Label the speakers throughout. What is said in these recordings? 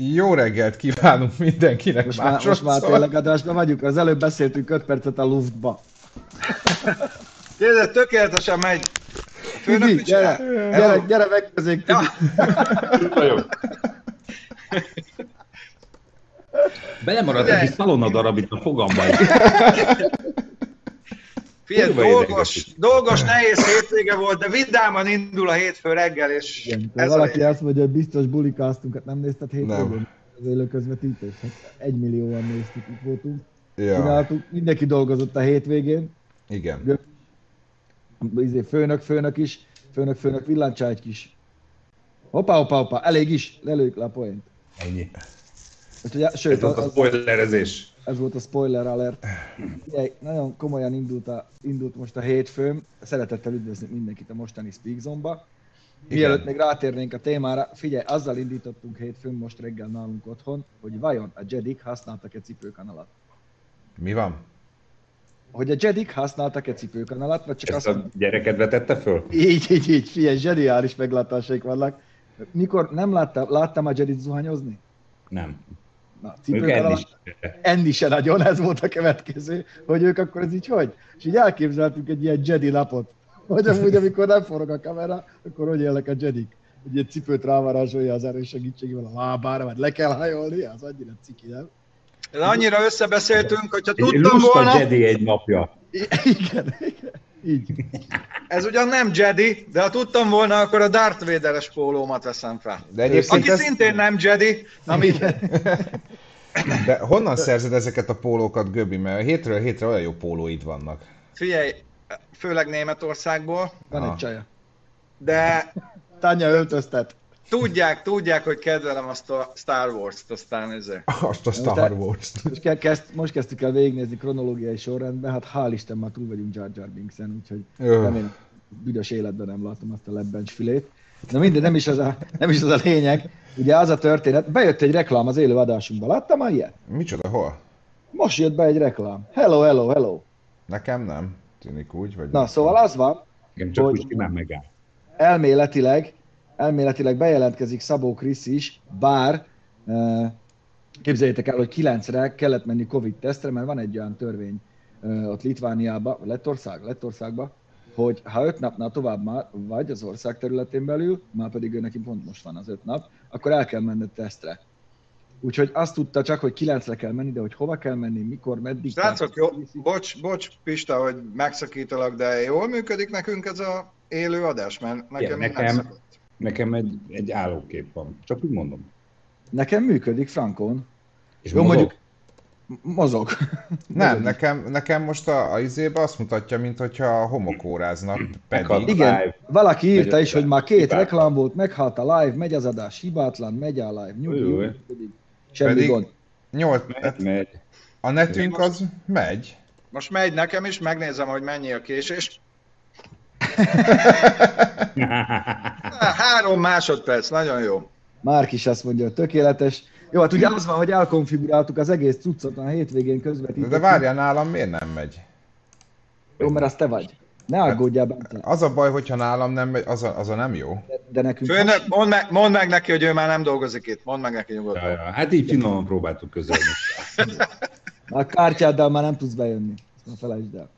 Speaker 1: Jó reggelt kívánunk mindenkinek
Speaker 2: Most már, most már tényleg adásban vagyunk, az előbb beszéltünk 5 percet a luftba.
Speaker 3: Nézd, tökéletesen megy.
Speaker 2: Főnök, Tibi, gyere, gyere, gyere meg közénk. Ja.
Speaker 4: Belemaradt egy szalonna darab itt a fogamba.
Speaker 3: Figyelj, dolgos, dolgos, nehéz hétvége volt, de vidáman indul a hétfő reggel, és
Speaker 2: Igen, ez valaki azt mondja, hogy biztos bulikáztunk, hát nem nézted hétvégén az élő közvetítés? Hát egy millióan néztük, itt voltunk. Ja. Csináltuk, mindenki dolgozott a hétvégén.
Speaker 1: Igen.
Speaker 2: Izé, főnök, főnök is, főnök, főnök, villancságy is. Hoppá, hoppá, hoppá, elég is, lelőjük le a poént.
Speaker 4: Ennyi.
Speaker 2: Ugye, sőt,
Speaker 4: ez az, a spoilerezés.
Speaker 2: Ez volt a spoiler alert. Ugye, nagyon komolyan indult, a, indult most a hétfőm. Szeretettel üdvözlünk mindenkit a mostani Speak Zone-ba. Mielőtt még rátérnénk a témára, figyelj, azzal indítottunk hétfőn most reggel nálunk otthon, hogy vajon a Jedik használtak-e cipőkanalat.
Speaker 1: Mi van?
Speaker 2: Hogy a Jedik használtak-e cipőkanalat, vagy csak
Speaker 4: Ezt azt... a gyereket vetette föl?
Speaker 2: Így, így, így, figyelj, zseniális meglátásaik vannak. Mikor nem láttam, láttam a Jedit zuhanyozni?
Speaker 4: Nem.
Speaker 2: Na, enni, enni se nagyon, ez volt a következő, hogy ők akkor ez így hogy? És így elképzeltünk egy ilyen Jedi napot, hogy amúgy, amikor nem forog a kamera, akkor hogy élnek a Jedik? Hogy egy cipőt rávarázsolja az erős segítségével a lábára, vagy le kell hajolni, az annyira ciki, nem?
Speaker 3: Ez annyira összebeszéltünk, hogyha tudtam volna...
Speaker 4: Jedi egy napja.
Speaker 2: Igen, igen. Így.
Speaker 3: Ez ugyan nem Jedi, de ha tudtam volna, akkor a Darth Vader-es pólómat veszem fel. De Aki ez... szintén nem Jedi, na igen.
Speaker 1: De honnan szerzed ezeket a pólókat, Göbi? Mert hétről hétre olyan jó pólóid vannak.
Speaker 3: Figyelj, főleg Németországból.
Speaker 2: Van egy csaja.
Speaker 3: De...
Speaker 2: Tanya öltöztet.
Speaker 3: Tudják, tudják, hogy kedvelem azt a Star Wars-t, aztán ezért.
Speaker 1: Azt a Star Wars-t.
Speaker 2: Most, kezd, most kezdtük el végignézni kronológiai sorrendben, hát hál' Isten már túl vagyunk Jar Jar Binks-en, úgyhogy nem én büdös életben nem látom azt a lebbencs fülét. Na mindegy, nem is, az a, nem is az a lényeg. Ugye az a történet, bejött egy reklám az élő adásunkba, láttam már ilyet?
Speaker 1: Micsoda, hol?
Speaker 2: Most jött be egy reklám. Hello, hello, hello.
Speaker 1: Nekem nem, tűnik úgy, vagy...
Speaker 2: Na, szóval az van,
Speaker 4: Igen, csak hogy úgy nem megáll.
Speaker 2: Elméletileg, elméletileg bejelentkezik Szabó Krisz is, bár képzeljétek el, hogy kilencre kellett menni Covid-tesztre, mert van egy olyan törvény ott Litvániába, Lettország, Lettországba, hogy ha öt napnál tovább már vagy az ország területén belül, már pedig ő neki pont most van az öt nap, akkor el kell menned tesztre. Úgyhogy azt tudta csak, hogy kilencre kell menni, de hogy hova kell menni, mikor, meddig.
Speaker 3: Srácok, jó, bocs, bocs, Pista, hogy megszakítalak, de jól működik nekünk ez a élő adás, mert nekem,
Speaker 4: ja, nekem, nekem egy, egy állókép van, csak úgy mondom.
Speaker 2: Nekem működik, Frankon.
Speaker 4: És Jó, mondjuk,
Speaker 2: Mozog.
Speaker 1: Nem, nekem, nekem most a, a izébe azt mutatja, mint hogyha homokóráznak, pedig...
Speaker 2: Igen, live. valaki írta is, hogy már két hibátlan. reklám volt, meghalt a live, megy az adás, hibátlan, megy a live, nyugi, nyugi, semmi pedig gond.
Speaker 1: Nyolc, megy, megy. A netünk az megy.
Speaker 3: Most megy nekem is, megnézem, hogy mennyi a késés. Három másodperc, nagyon jó.
Speaker 2: Márk is azt mondja, hogy tökéletes. Jó, hát ugye az van, hogy elkonfiguráltuk az egész cuccot a hétvégén közvetíteni.
Speaker 1: De várjál, nálam miért nem megy?
Speaker 2: Jó, mert az te vagy. Ne aggódjál bent.
Speaker 1: Az a baj, hogyha nálam nem megy, az a, az a nem jó.
Speaker 2: De, de nekünk...
Speaker 3: Főnök, mondd meg, mondd meg neki, hogy ő már nem dolgozik itt. Mondd meg neki nyugodtan. Ja, ja.
Speaker 4: Hát így finoman próbáltuk közölni.
Speaker 2: a kártyáddal már nem tudsz bejönni. Ezt már felejtsd el.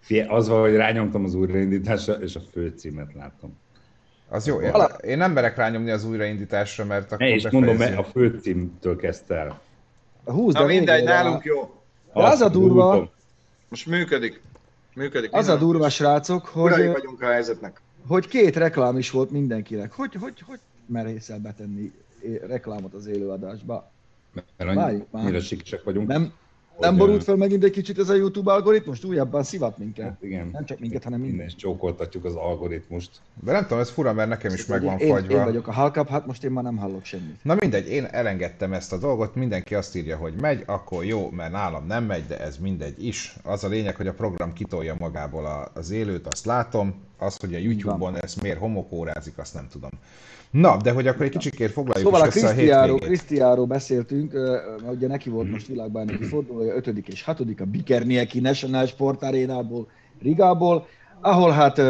Speaker 4: Fie, az van, hogy rányomtam az újraindításra, és a főcímet láttam.
Speaker 1: Az jó, Vala... én nem merek rányomni az újraindításra, mert akkor
Speaker 4: Ne, és mondom, mert a főcímtől kezdte el.
Speaker 3: Húzd, Na mindegy, nálunk jó.
Speaker 2: De az, az a durva...
Speaker 3: Most működik. Működik.
Speaker 2: Az a durva, srácok, hogy... Urai
Speaker 3: vagyunk a helyzetnek.
Speaker 2: Hogy két reklám is volt mindenkinek. Hogy, hogy, hogy merészel betenni reklámot az élőadásba?
Speaker 4: Mert annyira siksek vagyunk.
Speaker 2: Nem, nem borult fel megint egy kicsit ez a YouTube algoritmus? Újabban szivat minket. Hát
Speaker 4: igen.
Speaker 2: Nem csak minket, hanem minden.
Speaker 4: Minden csókoltatjuk az algoritmust.
Speaker 1: De nem tudom, ez fura, mert nekem is meg van
Speaker 2: én,
Speaker 1: fagyva.
Speaker 2: Én vagyok a halkap, hát most én már nem hallok semmit.
Speaker 1: Na mindegy, én elengedtem ezt a dolgot, mindenki azt írja, hogy megy, akkor jó, mert nálam nem megy, de ez mindegy is. Az a lényeg, hogy a program kitolja magából az élőt, azt látom. Az, hogy a YouTube-on ez miért homokórázik, azt nem tudom. Na, de hogy akkor egy kicsikét foglaljuk
Speaker 2: szóval is a Krisztiáról, Krisztiáról beszéltünk, ugye neki volt most világbajnoki fordulója, 5. és 6. a Bikernieki National Sport Arénából, Rigából, ahol hát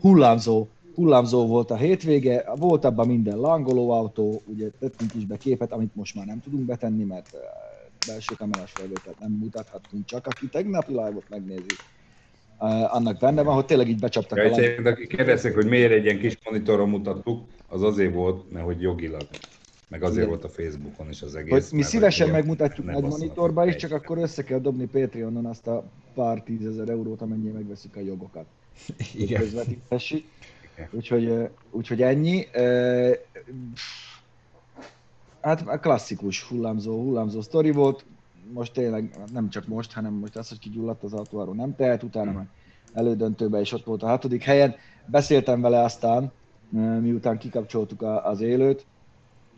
Speaker 2: hullámzó hullámzó volt a hétvége, volt abban minden langolóautó, ugye tettünk is be képet, amit most már nem tudunk betenni, mert belső kamerás felvételt nem mutathattunk, csak aki tegnapi live-ot megnézi, annak benne van, hogy tényleg így becsaptak
Speaker 4: ja, a láb... Aki kérdezték, hogy miért egy ilyen kis monitoron mutattuk, az azért volt, mert hogy jogilag. Meg azért Igen. volt a Facebookon is az egész.
Speaker 2: Hogy mi szívesen megmutatjuk nagy monitorba is, csak akkor össze kell dobni Patreonon azt a pár tízezer eurót, amennyi megveszük a jogokat. Igen. Közvetítessük. Úgyhogy, úgyhogy ennyi. Hát klasszikus hullámzó, hullámzó sztori volt. Most tényleg, nem csak most, hanem most az, hogy kigyulladt az autó, arról nem tehet, utána hmm. meg elődöntőben is ott volt a hatodik helyen. Beszéltem vele aztán, miután kikapcsoltuk az élőt,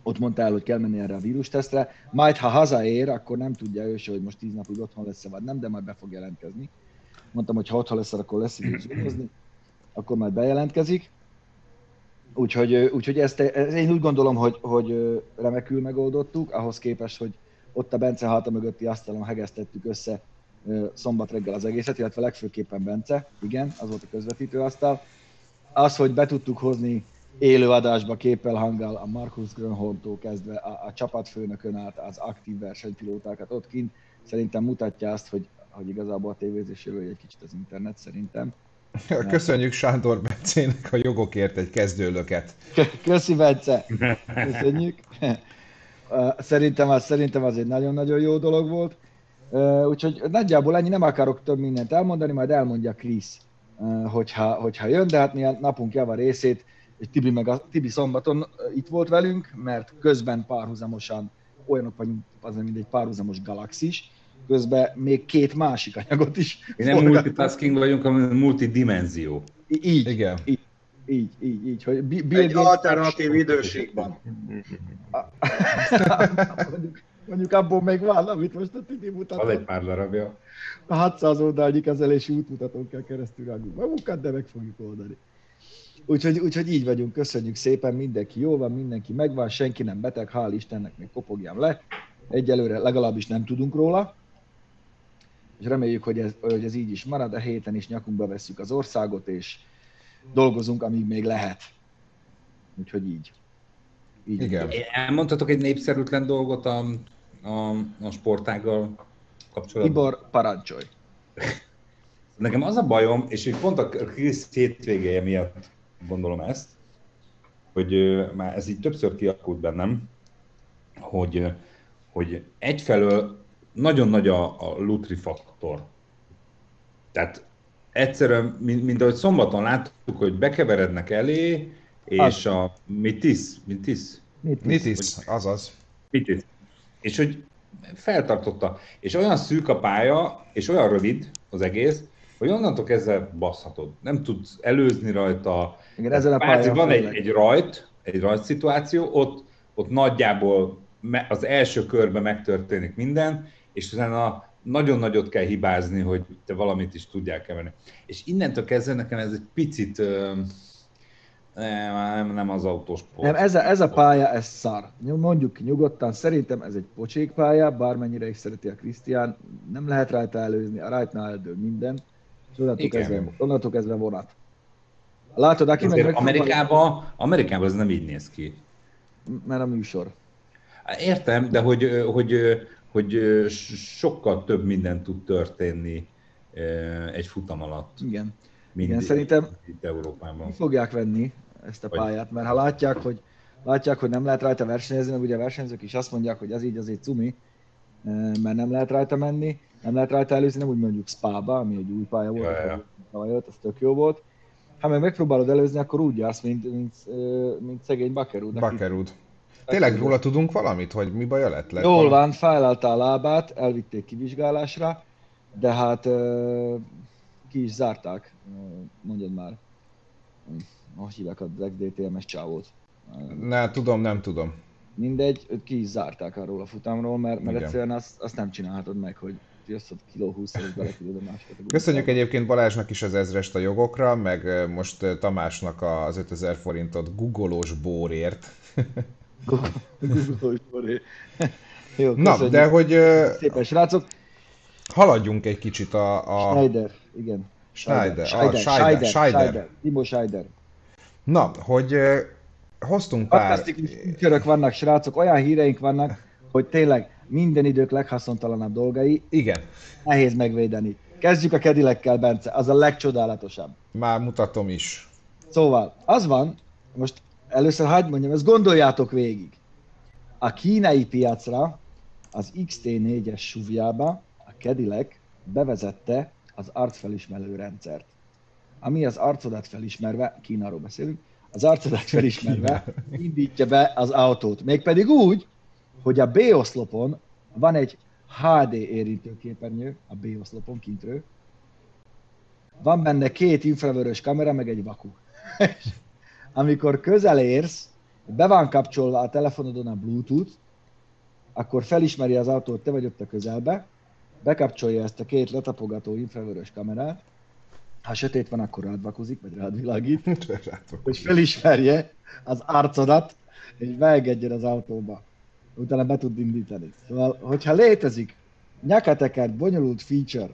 Speaker 2: ott mondta el, hogy kell menni erre a vírustesztre, majd ha hazaér, akkor nem tudja ő se, hogy most tíz napig otthon lesz vagy nem, de majd be fog jelentkezni. Mondtam, hogy ha otthon lesz, akkor lesz idő akkor majd bejelentkezik. Úgyhogy, úgyhogy ezt, ezt, én úgy gondolom, hogy, hogy remekül megoldottuk, ahhoz képest, hogy ott a Bence háta mögötti asztalon hegesztettük össze szombat reggel az egészet, illetve legfőképpen Bence, igen, az volt a közvetítő asztal. Az, hogy be tudtuk hozni élő adásba képpel hanggal a Markus Grönholmtól kezdve a, a csapatfőnökön át az aktív versenypilótákat ott kint, szerintem mutatja azt, hogy, hogy igazából a tévézés jövő egy kicsit az internet szerintem.
Speaker 1: Köszönjük Sándor Bencének a jogokért egy kezdőlöket.
Speaker 2: Köszi Bence! Köszönjük! Szerintem az, szerintem az egy nagyon-nagyon jó dolog volt. Úgyhogy nagyjából ennyi, nem akarok több mindent elmondani, majd elmondja Krisz, hogyha, hogyha jön, de hát mi a napunk java részét, Tibi, meg a, Tibi szombaton itt volt velünk, mert közben párhuzamosan olyanok vagyunk, az nem mindegy párhuzamos galaxis, közben még két másik anyagot is.
Speaker 4: Mi nem multitasking vagyunk, hanem multidimenzió.
Speaker 2: Így, Igen. így, így, így, így hogy
Speaker 3: Bill Egy Gates alternatív időségben.
Speaker 2: mondjuk, mondjuk abból még van, amit most a Titi mutatott.
Speaker 4: Van egy pár darabja.
Speaker 2: A 600 oldalnyi kezelési útmutatón kell keresztül rágunk magunkat, de meg fogjuk oldani. Úgyhogy, úgyhogy így vagyunk, köszönjük szépen, mindenki jó van, mindenki megvan, senki nem beteg, hál' Istennek még kopogjam le. Egyelőre legalábbis nem tudunk róla, és reméljük, hogy ez, hogy ez így is marad. A héten is nyakunkba vesszük az országot, és dolgozunk, amíg még lehet. Úgyhogy így.
Speaker 4: így Igen. Elmondhatok egy népszerűtlen dolgot a, a, a sportággal kapcsolatban?
Speaker 2: Tibor, parancsolj!
Speaker 4: Nekem az a bajom, és hogy pont a Krisz hétvégéje miatt gondolom ezt, hogy már ez így többször kialakult bennem, hogy, hogy egyfelől nagyon nagy a, a Lutri faktor. Tehát egyszerűen, mint, mint ahogy szombaton láttuk, hogy bekeverednek elé, és az. a Mitis, Mitis?
Speaker 1: Mitis, azaz.
Speaker 4: Mitis. És hogy feltartotta. És olyan szűk a pálya, és olyan rövid az egész, hogy onnantól kezdve baszhatod. Nem tudsz előzni rajta.
Speaker 2: Igen, ezen a pályán
Speaker 4: van egy, egy rajt, egy rajt szituáció, ott, ott nagyjából az első körben megtörténik minden, és utána nagyon nagyot kell hibázni, hogy te valamit is tudjál keverni. És innentől kezdve nekem ez egy picit nem, nem az autósport.
Speaker 2: Nem, ez a, ez a pálya, ez szar. Mondjuk nyugodtan, szerintem ez egy pocsék pálya, bármennyire is szereti a Krisztián, nem lehet rajta előzni, a rajtnál eldől minden, és onnantól kezdve, onnantól kezdve vonat. Látod, aki
Speaker 4: meg... Amerikában, Amerikában ez nem így néz ki.
Speaker 2: Mert a műsor.
Speaker 4: Értem, de hogy, hogy hogy sokkal több minden tud történni egy futam alatt.
Speaker 2: Igen. Mint Igen, szerintem itt Európában. fogják venni ezt a pályát, mert ha látják, hogy látják, hogy nem lehet rajta versenyezni, mert ugye a versenyzők is azt mondják, hogy az így azért cumi, mert nem lehet rajta menni, nem lehet rajta előzni, nem úgy mondjuk Spa-ba, ami egy új pálya volt, ja, ja. Jött, az tök jó volt. Ha meg megpróbálod előzni, akkor úgy azt, mint, mint, mint szegény Bakerud.
Speaker 1: Bakerud. Tényleg róla tudunk valamit, hogy mi baja lett? lett
Speaker 2: Jól van, fájlalta a lábát, elvitték kivizsgálásra, de hát ki is zárták, mondjad már, hogy hívják a DTMS csávót.
Speaker 1: Ne, tudom, nem tudom.
Speaker 2: Mindegy, őt ki is zárták arról a futamról, mert, mert egyszerűen azt, azt nem csinálhatod meg, hogy jössz ott kiló 20 és belekülöd a másik
Speaker 1: Köszönjük egyébként Balázsnak is az ezrest a jogokra, meg most Tamásnak az 5000 forintot googolós bórért. Jó, Na, de hogy...
Speaker 2: Szépen, srácok.
Speaker 1: Haladjunk egy kicsit a...
Speaker 2: a... Schneider, igen.
Speaker 1: Schneider,
Speaker 2: Schneider,
Speaker 1: Schneider, Schneider,
Speaker 2: Schneider, Schneider. Timo Schneider.
Speaker 1: Na, hogy hoztunk pár...
Speaker 2: Fantasztikus körök vannak, srácok, olyan híreink vannak, hogy tényleg minden idők leghaszontalanabb dolgai.
Speaker 1: Igen.
Speaker 2: Nehéz megvédeni. Kezdjük a kedilekkel, Bence, az a legcsodálatosabb.
Speaker 1: Már mutatom is.
Speaker 2: Szóval, az van, most először hagyd mondjam, ezt gondoljátok végig. A kínai piacra az XT4-es suvjába a Cadillac bevezette az arcfelismerő rendszert. Ami az arcodat felismerve, Kínáról beszélünk, az arcodat felismerve indítja be az autót. Mégpedig úgy, hogy a B-oszlopon van egy HD érintőképernyő, a B-oszlopon kintről, van benne két infravörös kamera, meg egy vaku. Amikor közel érsz, be van kapcsolva a telefonodon a Bluetooth, akkor felismeri az autó, hogy te vagy ott a közelbe, bekapcsolja ezt a két letapogató infravörös kamerát, ha sötét van, akkor rád vakuzik, vagy rád világít, hogy felismerje az arcodat, és beengedjen az autóba. Utána be tud indítani. Szóval, hogyha létezik nyakatekert bonyolult feature,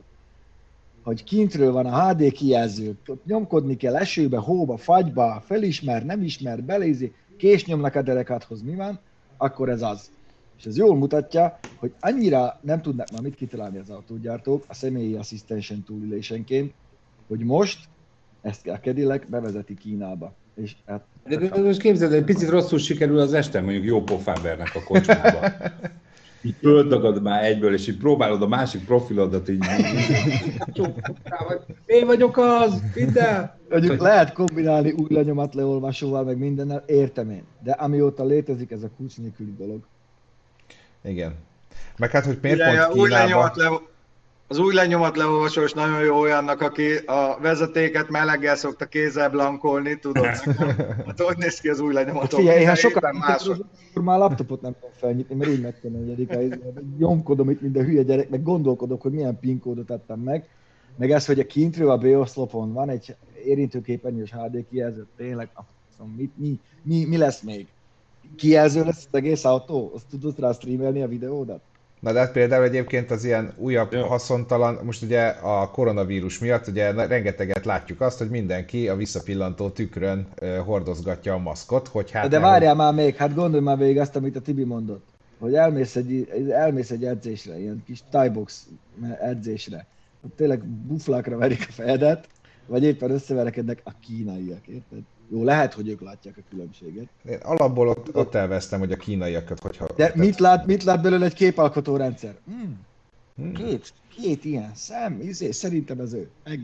Speaker 2: hogy kintről van a HD kijelző, ott nyomkodni kell esőbe, hóba, fagyba, felismer, nem ismer, belézi, kés nyomnak a derekáthoz, mi van, akkor ez az. És ez jól mutatja, hogy annyira nem tudnak már mit kitalálni az autógyártók a személyi asszisztensen túlélésenként, hogy most ezt a Cadillac bevezeti Kínába. És hát,
Speaker 4: de, de, de most képzeld, egy picit rosszul sikerül az este, mondjuk jó pofábernek a kocsmába. így földagad már egyből, és így próbálod a másik profilodat így. Én vagyok az, ide!
Speaker 2: Mondjuk lehet kombinálni új lenyomat leolvasóval, meg mindennel, értem én. De amióta létezik ez a kulcs nélküli dolog.
Speaker 1: Igen. Meg hát, hogy miért pont
Speaker 3: Kínába... Új lenyomat le az új lenyomat leolvasós nagyon jó olyannak, aki a vezetéket meleggel szokta kézzel blankolni, tudod, hát hogy néz ki az új lenyomat?
Speaker 2: Figyelj, ha sokat mások. már laptopot nem tudom felnyitni, mert úgy megtanulják, nyomkodom itt minden hülye gyerek, meg gondolkodok, hogy milyen PIN kódot adtam meg, meg ez, hogy a kintről a B-oszlopon van egy érintőképernyős HD kijelző, tényleg, szóval mi, mi, mi, mi lesz még? Kijelző lesz az egész autó? Azt tudod rá streamelni a videódat?
Speaker 1: Na de hát például egyébként az ilyen újabb Jó. haszontalan, most ugye a koronavírus miatt ugye rengeteget látjuk azt, hogy mindenki a visszapillantó tükrön hordozgatja a maszkot, hogy hát...
Speaker 2: De várjál már még, hát gondolj már végig azt, amit a Tibi mondott, hogy elmész egy, elmész egy edzésre, ilyen kis box edzésre, hogy tényleg buflákra verik a fejedet, vagy éppen összeverekednek a kínaiak, érted? Jó, lehet, hogy ők látják a különbséget.
Speaker 1: Én alapból ott, ott elvesztem, hogy a kínaiakat, hogyha...
Speaker 2: De tehát... mit, lát, mit lát belőle egy képalkotó rendszer? Hmm. Hmm. Két, két ilyen szem, izé, szerintem ez ő.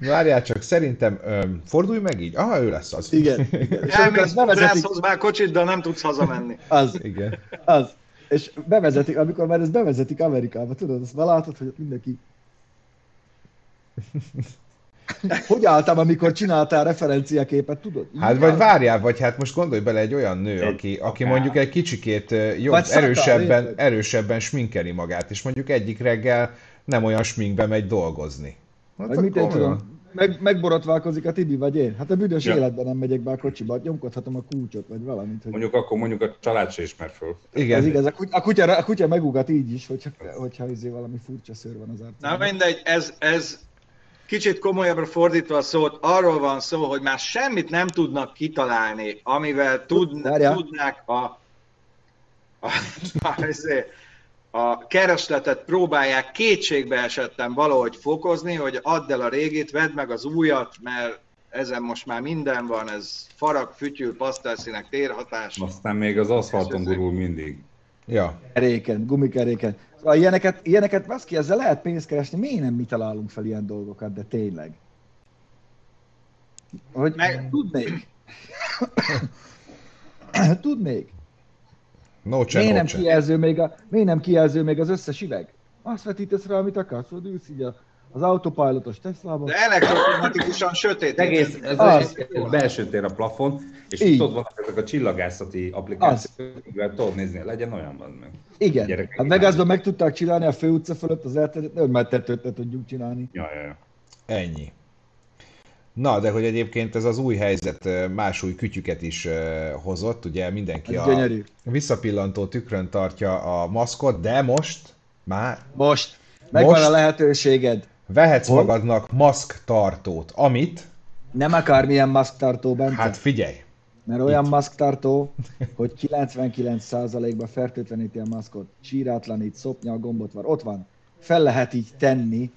Speaker 1: Várjál csak, szerintem öm, fordulj meg így. Aha, ő lesz az.
Speaker 2: Igen. igen.
Speaker 3: És Elmész bevezetik... már kocsit, de nem tudsz hazamenni.
Speaker 2: Az. Igen. Az. És bevezetik, amikor már ezt bevezetik Amerikába, tudod, azt már látod, hogy mindenki hogy álltam, amikor csináltál referenciaképet, tudod?
Speaker 1: Hát vagy várjál, vagy hát most gondolj bele egy olyan nő, aki, aki mondjuk egy kicsikét jobb, erősebben, erősebben sminkeli magát, és mondjuk egyik reggel nem olyan sminkbe megy dolgozni.
Speaker 2: Hát vagy mit én tudom, meg, megborotválkozik a Tibi vagy én. Hát a büdös ja. életben nem megyek be a kocsiba, nyomkodhatom a kulcsot, vagy valamit.
Speaker 4: Hogy... Mondjuk akkor mondjuk a család se ismer föl.
Speaker 2: Igen. Ez igaz, a kutya, a kutya, a kutya megugat így is, hogyha, hogyha izé valami furcsa szőr van az arcán.
Speaker 3: Na mindegy, ez, ez kicsit komolyabbra fordítva a szót, arról van szó, hogy már semmit nem tudnak kitalálni, amivel tud, tudnák a, a, a, izé, a keresletet próbálják kétségbe esettem valahogy fokozni, hogy add el a régit, vedd meg az újat, mert ezen most már minden van, ez farag, fütyül, pasztelszínek, térhatás.
Speaker 4: Aztán még az aszfalton gurul mindig.
Speaker 2: Ja. Keréken, gumikeréken. Szóval ilyeneket, ilyeneket baszki, ezzel lehet pénzt keresni, miért nem mi találunk fel ilyen dolgokat, de tényleg. Hogy Meg... tudnék. tudnék.
Speaker 1: No
Speaker 2: miért, nem kijelző még a, miért nem kijelző még az összes üveg? Azt vetítesz rá, amit akarsz, hogy ülsz így a az autopilotos Tesla-ban.
Speaker 3: De elektromatikusan sötét.
Speaker 4: Egész, ez az, az belső tér a plafon, és Így. tudod, vannak ezek a csillagászati applikációk, amivel tudod nézni, legyen olyan van meg.
Speaker 2: Igen, Gyerekek hát meg azban meg tudták csinálni a főutca fölött az elterjedt, nem mert tetőt tudjuk csinálni.
Speaker 4: Ja, ja, ja.
Speaker 1: Ennyi. Na, de hogy egyébként ez az új helyzet más új kütyüket is hozott, ugye mindenki ez a gyönyörű. visszapillantó tükrön tartja a maszkot, de most már...
Speaker 2: Most! Megvan most, a lehetőséged
Speaker 1: vehetsz Hol? magadnak maszktartót, amit...
Speaker 2: Nem akármilyen maszktartó, Bence.
Speaker 1: Hát figyelj,
Speaker 2: mert olyan Itt. maszktartó, hogy 99%-ban fertőtleníti a maszkot, csírátlanít, szopnya a gombot van. Ott van. Fel lehet így tenni.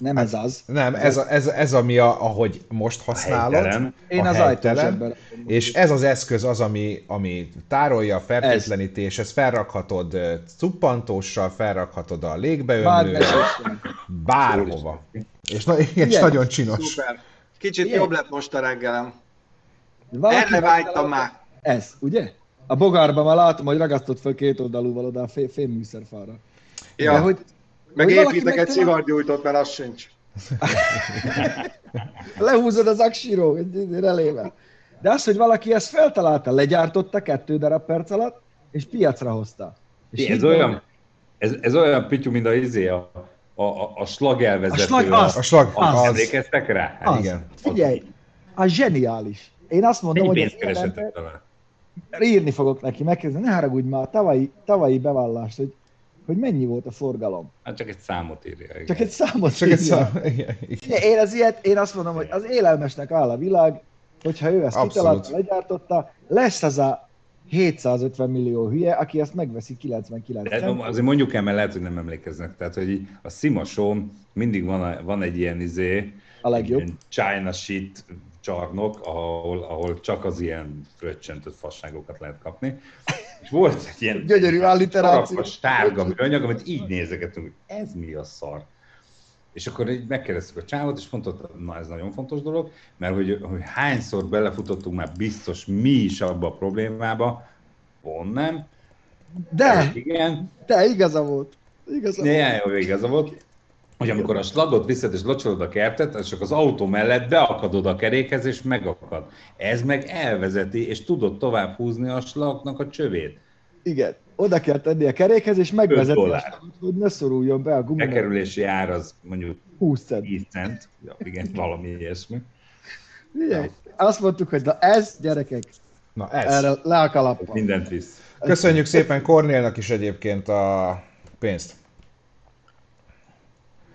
Speaker 2: Nem hát, ez az.
Speaker 1: Nem, ez, ez, ez, ez ami, a, ahogy most használod. Helytelen.
Speaker 2: Én az helytelen,
Speaker 1: És ez az eszköz az, ami, ami tárolja a fertőtlenítés, ezt felrakhatod cuppantóssal, felrakhatod a légbeömlőre, bárhova. És, na, és nagyon csinos. Szuper.
Speaker 3: Kicsit Igen. jobb lett most a reggelem. Valaki Erre vágytam már.
Speaker 2: Ez, ugye? A bogárban már látom, hogy ragasztott fel két oldalúval oda a fé, fémműszerfára.
Speaker 3: Ja, De, hogy, meg építek egy szivargyújtót, mert az sincs.
Speaker 2: Lehúzod az aksíró, relével. De az, hogy valaki ezt feltalálta, legyártotta kettő darab perc alatt, és piacra hozta.
Speaker 4: És ez, olyan, ez, ez olyan pityu, mint a izé, a, a, a, a slag elvezető. A slag,
Speaker 1: az, a slag,
Speaker 4: az. az. Emlékeztek rá?
Speaker 2: Hát, az. Igen. Figyelj, a zseniális. Én azt mondom,
Speaker 4: Mennyi hogy vele?
Speaker 2: Írni fogok neki, megkérdezni, ne haragudj már, tavalyi, tavalyi bevallást, hogy, hogy mennyi volt a forgalom.
Speaker 4: Hát csak egy számot írja. Igen.
Speaker 2: Csak egy számot csak írja. Egy szám... igen, igen. Én, az ilyet, én azt mondom, hogy az élelmesnek áll a világ, hogyha ő ezt kitalálta, legyártotta, lesz az a 750 millió hülye, aki ezt megveszi 99 De
Speaker 4: azért mondjuk el, mert lehet, hogy nem emlékeznek. Tehát, hogy a Sima mindig van, a, van egy ilyen izé,
Speaker 2: a legjobb.
Speaker 4: China shit csarnok, ahol, ahol csak az ilyen fröccsentött fasságokat lehet kapni. És volt egy ilyen
Speaker 2: gyönyörű alliteráció.
Speaker 4: tárga műanyag, amit így nézegetünk, hogy ez mi a szar. És akkor így megkérdeztük a csávot, és mondta, na ez nagyon fontos dolog, mert hogy, hogy hányszor belefutottunk már biztos mi is abba a problémába, pont nem.
Speaker 2: De, igen. de igaza volt. Igaza
Speaker 4: volt. Jó, igaza volt hogy amikor a slagot viszed és locsolod a kertet, és csak az autó mellett beakadod a kerékhez, és megakad. Ez meg elvezeti, és tudod tovább húzni a slagnak a csövét.
Speaker 2: Igen, oda kell tenni a kerékhez, és megvezeti a slagot, hogy ne szoruljon be a gumina.
Speaker 4: Bekerülési ár az mondjuk
Speaker 2: 20 cent.
Speaker 4: 10 cent. Ja, igen, valami ilyesmi.
Speaker 2: Igen, azt mondtuk, hogy na ez, gyerekek,
Speaker 1: Na ez.
Speaker 2: Erre le a kalappal.
Speaker 4: Mindent visz.
Speaker 1: Köszönjük szépen Kornélnak is egyébként a pénzt.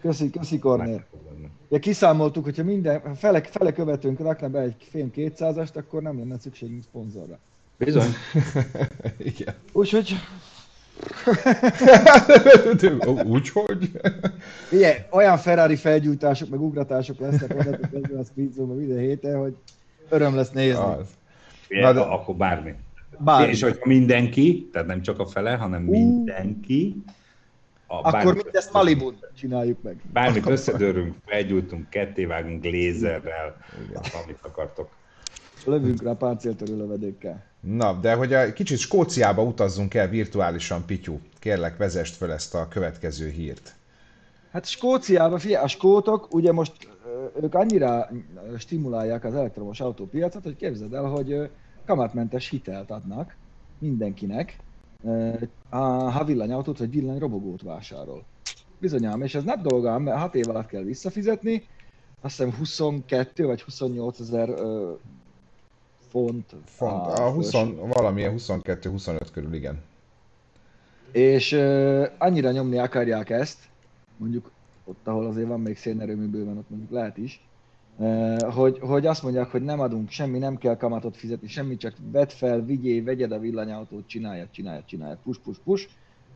Speaker 2: Köszi, köszi Kornél. Ja, kiszámoltuk, hogyha minden, fele, fele követőnk rakna be egy fém 200-ast, akkor nem lenne szükségünk szponzorra.
Speaker 4: Bizony.
Speaker 1: Igen.
Speaker 2: Úgyhogy...
Speaker 1: Úgyhogy?
Speaker 2: Igen, olyan Ferrari felgyújtások, meg ugratások lesznek ebben a speedzone minden héten, hogy öröm lesz nézni. Az.
Speaker 4: Na, de... Akkor bármi. bármi. És hogyha mindenki, tehát nem csak a fele, hanem uh. mindenki,
Speaker 2: a Akkor mindezt malibu csináljuk meg.
Speaker 4: Bármit összedörünk, felgyújtunk, kettévágunk lézerrel, amit akartok.
Speaker 2: Lövünk rá páncéltörő lövedékkel.
Speaker 1: Na, de hogy a kicsit Skóciába utazzunk el virtuálisan, Pityu. Kérlek, vezest fel ezt a következő hírt.
Speaker 2: Hát Skóciába, figyelj, a skótok ugye most ők annyira stimulálják az elektromos autópiacot, hogy képzeld el, hogy kamatmentes hitelt adnak mindenkinek, ha villanyautót vagy villanyrobogót vásárol. Bizonyám, és ez nem dolga, mert 6 év alatt kell visszafizetni, azt hiszem 22 vagy 28 ezer font.
Speaker 1: Font, a, a 20, valamilyen 22-25 körül, igen.
Speaker 2: És uh, annyira nyomni akarják ezt, mondjuk ott, ahol azért van még szénerőmű bőven, ott mondjuk lehet is, hogy, hogy azt mondják, hogy nem adunk semmi, nem kell kamatot fizetni, semmi, csak vedd fel, vigyél, vegyed a villanyautót, csináljad, csináljad, csináljad, push, push, push.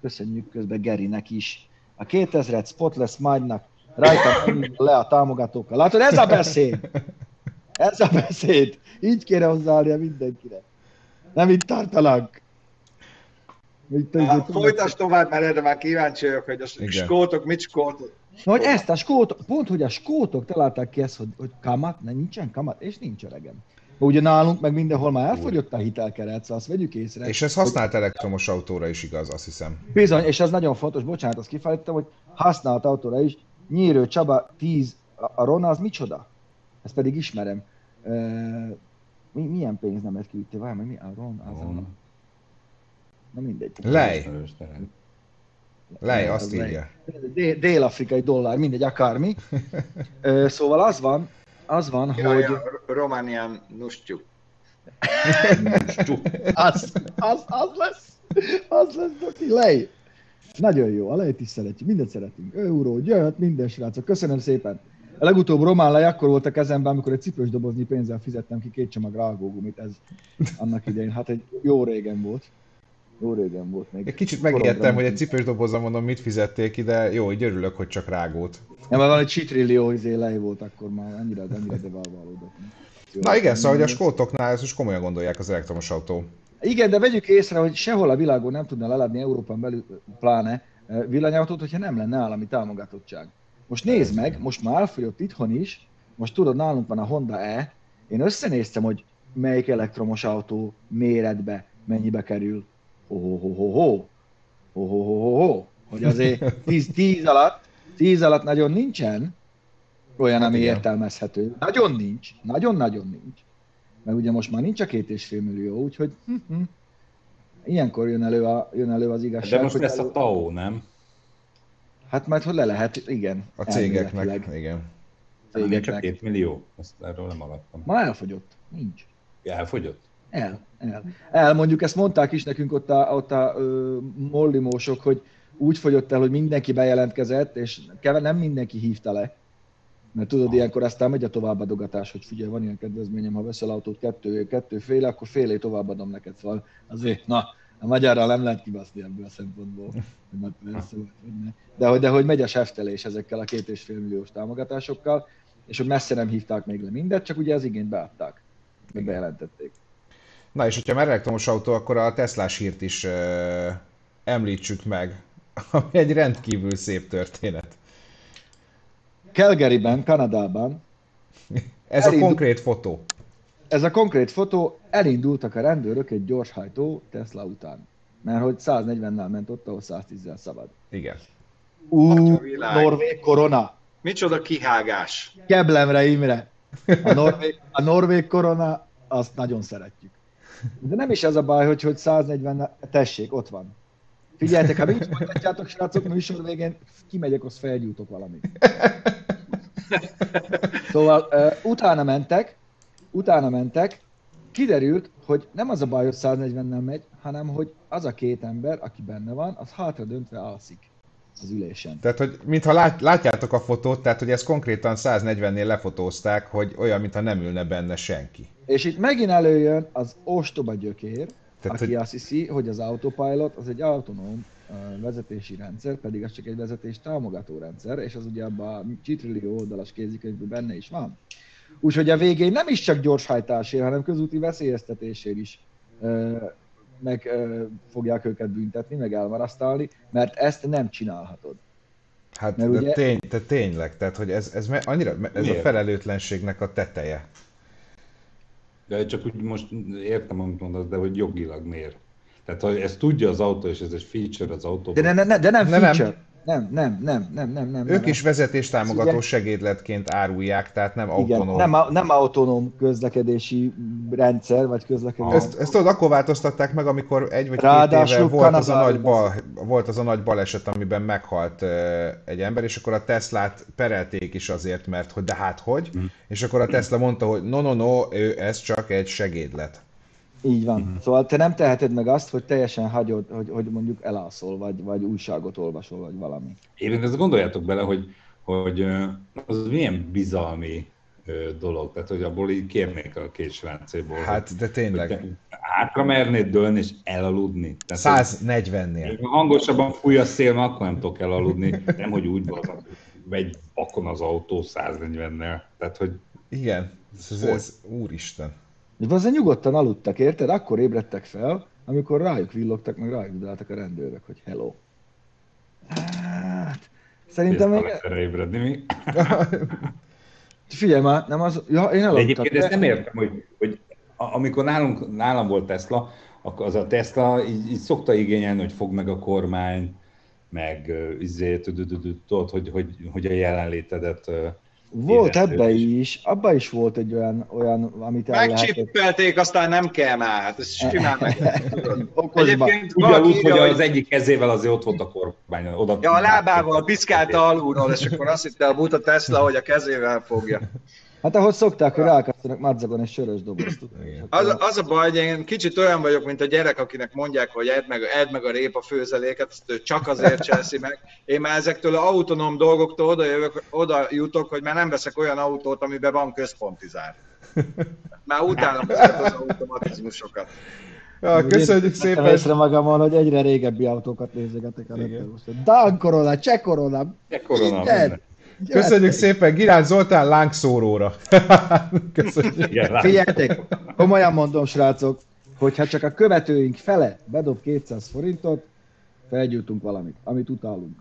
Speaker 2: Köszönjük közben Gerinek is. A 2000 Spotless Mindnak rajta le a támogatókkal. Látod, ez a beszéd! Ez a beszéd! Így kéne hozzáállnia mindenkire. Nem itt tartanak.
Speaker 3: Hát, folytasd tovább, mert erre már kíváncsi vagyok, hogy a Igen. skótok mit skótok.
Speaker 2: Na, hogy ezt a skótok, pont, hogy a skótok találták ki ezt, hogy, hogy kamat, ne, nincsen kamat, és nincs öregem. Ugye nálunk meg mindenhol már elfogyott a hitelkeret, szóval azt vegyük észre.
Speaker 1: És ez használt hogy... elektromos autóra is igaz, azt hiszem.
Speaker 2: Bizony, és ez nagyon fontos, bocsánat, azt kifejtettem, hogy használt autóra is. Nyírő Csaba 10, a Rona az micsoda? Ezt pedig ismerem. E, mi, milyen pénz nem lett kiütni? Várj, mi a Ron? Az a... Na mindegy.
Speaker 1: Lej. Lej, azt írja.
Speaker 2: Dél-afrikai dollár, mindegy, akármi. szóval az van, az van, ja, hogy... Ja,
Speaker 3: Románián nustjuk.
Speaker 2: az, az, az lesz, az lesz, Doki, lej. Nagyon jó, a lejt is szeretjük, mindent szeretünk. Euró, jöhet minden srácok, köszönöm szépen. A legutóbb román lej akkor volt a kezemben, amikor egy cipős dobozni pénzzel fizettem ki két csomag rágógumit, ez annak idején, hát egy jó régen volt. Jó régen volt még.
Speaker 1: Egy kicsit megijedtem, hogy egy cipős dobozza mondom, mit fizették ide, jó, így örülök, hogy csak rágót.
Speaker 2: Nem, mert van egy csitrillió izé lej volt akkor már, annyira, annyira devalválódott.
Speaker 1: Na igen, szóval hogy a skótoknál ezt most komolyan gondolják az elektromos autó.
Speaker 2: Igen, de vegyük észre, hogy sehol a világon nem tudna leladni Európán belül, pláne villanyautót, hogyha nem lenne állami támogatottság. Most nézd meg, most már elfogyott itthon is, most tudod, nálunk van a Honda E, én összenéztem, hogy melyik elektromos autó méretbe mennyibe kerül. Ho-ho-ho-ho-ho. Ho-ho-ho-ho-ho. Hogy azért 10, 10 alatt, 10 alatt nagyon nincsen olyan, hát ami értelmezhető. Nagyon nincs, nagyon-nagyon nincs. Mert ugye most már nincs a két és fél millió, úgyhogy hm-hm. ilyenkor jön elő, a, jön elő az igazság.
Speaker 4: De most lesz elő... a TAO, nem?
Speaker 2: Hát majd hogy le lehet, igen.
Speaker 1: A cégeknek, igen.
Speaker 4: Cégeknek. Csak két millió, ezt erről nem alattam.
Speaker 2: Ma elfogyott, nincs.
Speaker 4: Elfogyott?
Speaker 2: El, el. El, mondjuk ezt mondták is nekünk ott a, ott a ö, mollimósok, hogy úgy fogyott el, hogy mindenki bejelentkezett, és nem mindenki hívta le. Mert tudod, ilyenkor aztán megy a továbbadogatás, hogy figyelj, van ilyen kedvezményem, ha veszel autót kettő, kettő féle, akkor félé továbbadom neked. Szóval azért, na, a magyarral nem lehet kibaszni ebből a szempontból. De hogy, de hogy megy a seftelés ezekkel a két és fél milliós támogatásokkal, és hogy messze nem hívták még le mindet, csak ugye az igényt beadták, bejelentették.
Speaker 1: Na és hogyha már elektromos autó, akkor a Teslás hírt is uh, említsük meg, ami egy rendkívül szép történet.
Speaker 2: Calgaryben, Kanadában.
Speaker 1: Ez elindul... a konkrét fotó.
Speaker 2: Ez a konkrét fotó, elindultak a rendőrök egy gyorshajtó Tesla után. Mert hogy 140-nel ment ott, ahol 110-zel szabad.
Speaker 1: Igen.
Speaker 2: Ú, Norvég korona.
Speaker 3: Micsoda kihágás.
Speaker 2: Keblemre Imre. A norvég, a norvég korona, azt nagyon szeretjük. De nem is ez a baj, hogy, hogy 140 tessék, ott van. Figyeljetek, ha így folytatjátok, srácok, műsor végén kimegyek, azt felgyújtok valamit. Szóval uh, utána mentek, utána mentek, kiderült, hogy nem az a baj, hogy 140-nel megy, hanem hogy az a két ember, aki benne van, az hátra döntve alszik az ülésen.
Speaker 1: Tehát, hogy mintha lát, látjátok a fotót, tehát, hogy ezt konkrétan 140-nél lefotózták, hogy olyan, mintha nem ülne benne senki.
Speaker 2: És itt megint előjön az ostoba gyökér, tehát, aki hogy... azt hiszi, hogy az autopilot az egy autonóm vezetési rendszer, pedig az csak egy vezetés támogató rendszer, és az ugye abban a csitrillió oldalas kézikönyvben benne is van. Úgyhogy a végén nem is csak gyorshajtásért, hanem közúti veszélyeztetésért is meg ö, fogják őket büntetni, meg elmarasztalni, mert ezt nem csinálhatod.
Speaker 1: Hát mert de ugye... tény, te tényleg, tehát hogy ez, ez annyira, ez Miért? a felelőtlenségnek a teteje.
Speaker 4: De csak úgy most értem, amit mondasz, de hogy jogilag miért? Tehát, hogy ezt tudja az autó, és ez egy feature az autóban.
Speaker 2: De, ne, ne, de nem feature. Nem. Nem, nem, nem, nem, nem, nem.
Speaker 1: Ők nem, is vezetéstámogató igen. segédletként árulják, tehát nem autonóm.
Speaker 2: Igen, nem, nem autonóm közlekedési rendszer, vagy közlekedési...
Speaker 1: Ezt, ezt tudod, akkor változtatták meg, amikor egy vagy Ráadásul két éve volt az, a nagy bal, volt az a nagy baleset, amiben meghalt egy ember, és akkor a Teslát perelték is azért, mert hogy de hát hogy, mm. és akkor a Tesla mondta, hogy no, no, no, ő, ez csak egy segédlet.
Speaker 2: Így van. Uh-huh. Szóval te nem teheted meg azt, hogy teljesen hagyod, hogy, hogy mondjuk elászol, vagy, vagy újságot olvasol, vagy valami.
Speaker 4: Én ezt gondoljátok bele, hogy, hogy az milyen bizalmi dolog, tehát hogy abból így kérnék a két srácéból.
Speaker 1: Hát, de tényleg.
Speaker 4: Hátra mernéd dőlni és elaludni.
Speaker 1: 140-nél.
Speaker 4: Ha hangosabban fúj a szél, akkor nem tudok elaludni. Nem, hogy úgy van, vegy vakon az autó 140-nel. Tehát, hogy...
Speaker 1: Igen, ez, ez, úristen.
Speaker 2: De azért nyugodtan aludtak, érted? Akkor ébredtek fel, amikor rájuk villogtak, meg rájuk dudáltak a rendőrök, hogy hello. Hát, szerintem még...
Speaker 4: ébredni mi?
Speaker 2: Figyelj már, nem az... Ja, én aludtam.
Speaker 4: Egyébként ezt nem értem, hogy, hogy amikor nálunk, nálam volt Tesla, akkor az a Tesla így, így szokta igényelni, hogy fog meg a kormány, meg izé, tudod, hogy, hogy, hogy a jelenlétedet
Speaker 2: volt ebbe is. is, abba is volt egy olyan, olyan amit
Speaker 3: el Megcsippelték, aztán nem kell már, hát ez simán meg.
Speaker 4: Egyébként Ugyanúgy, hogy az egyik kezével azért ott volt a kormány. Oda
Speaker 3: ja, a lábával piszkálta alulról, és akkor azt hitte a buta Tesla, hogy a kezével fogja.
Speaker 2: Hát ahogy szokták, hogy rákasztanak madzagon egy sörös dobozt.
Speaker 3: Az, az a baj, hogy én kicsit olyan vagyok, mint a gyerek, akinek mondják, hogy edd meg, edd meg a répa főzeléket, azt ő csak azért cseszi meg. Én már ezektől az autonóm dolgoktól oda, jövök, oda jutok, hogy már nem veszek olyan autót, amiben van központi zár. Már utálom ezeket az automatizmusokat.
Speaker 1: Ja, köszönjük szépen.
Speaker 2: észre magamon, hogy egyre régebbi autókat nézegetek a Dan Corona, Cseh Corona,
Speaker 4: Cseh Corona,
Speaker 2: minden.
Speaker 1: Köszönjük szépen Girány Zoltán lángszóróra. Köszönjük.
Speaker 2: Figyeljetek, komolyan mondom, srácok, hogyha csak a követőink fele bedob 200 forintot, felgyújtunk valamit, amit utálunk.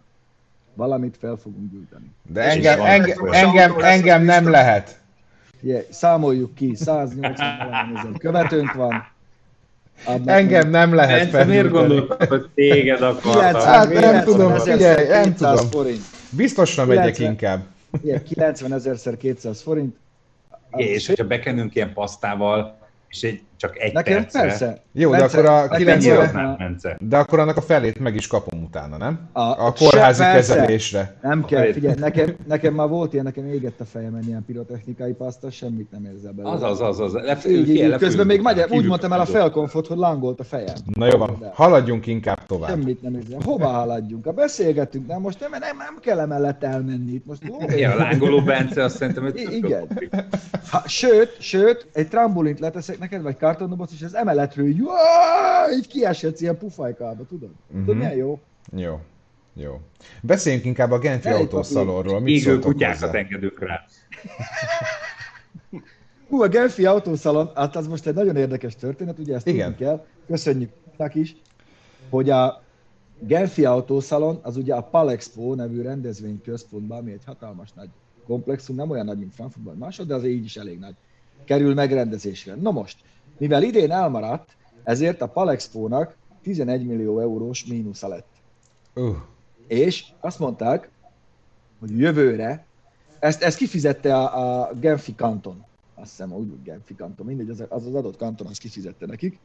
Speaker 2: Valamit fel fogunk gyújtani.
Speaker 1: De engem, engem, engem, engem nem lehet.
Speaker 2: Yeah, számoljuk ki, 180 ezer követőnk van.
Speaker 1: Engem nem lehet
Speaker 4: fel. Miért gondoltad, hogy téged akartak?
Speaker 1: Hát nem tudom, figyelj, nem tudom. Forint. Biztosra megyek inkább.
Speaker 2: Igen, 90 ezerszer 200 forint.
Speaker 4: És hogyha bekenünk ilyen pasztával, és egy, csak egy
Speaker 2: Nekem
Speaker 4: percre.
Speaker 2: persze.
Speaker 1: Jó,
Speaker 2: persze,
Speaker 1: de akkor a
Speaker 4: 90...
Speaker 1: De akkor annak a felét meg is kapom utána, nem? A, a kórházi se, kezelésre.
Speaker 2: Nem kell, figyelj, nekem, nekem már volt ilyen, nekem égett a fejem ilyen pirotechnikai paszta, semmit nem érzel belőle.
Speaker 4: Az, az, az, az.
Speaker 2: Lef, így, így, közben még magyar, úgy mondtam el a felkonfot, hogy lángolt a fejem.
Speaker 1: Na jó van, haladjunk inkább tovább.
Speaker 2: Semmit nem érzel. Hova haladjunk? A beszélgetünk, nem most nem, nem, nem kell emellett elmenni. Itt most
Speaker 4: ja, a lángoló Bence, azt szerintem, hogy
Speaker 2: Igen. Ha, sőt, sőt, egy trambolint leteszek neked, vagy karton doboz, és az emeletről így, így kiesetsz ilyen pufajkába, tudod? Uh-huh. Tudod, milyen jó?
Speaker 1: Jó. Jó. Beszéljünk inkább a Genfi autószalonról.
Speaker 4: Mit Égő kutyákat engedünk rá.
Speaker 2: Hú, a Genfi autószalon, hát az most egy nagyon érdekes történet, ugye ezt Igen. tudni kell, köszönjük is, hogy a Genfi autószalon az ugye a Palexpo nevű rendezvényközpontban, ami egy hatalmas nagy komplexum, nem olyan nagy, mint Frankfurtban másod, de azért így is elég nagy kerül megrendezésre. Na most, mivel idén elmaradt, ezért a Palexpo-nak 11 millió eurós mínusza lett. Uh. És azt mondták, hogy jövőre, ezt, ezt kifizette a, a Genfi kanton, azt hiszem úgy, hogy Genfi kanton, mindegy, az, az az adott kanton azt kifizette nekik,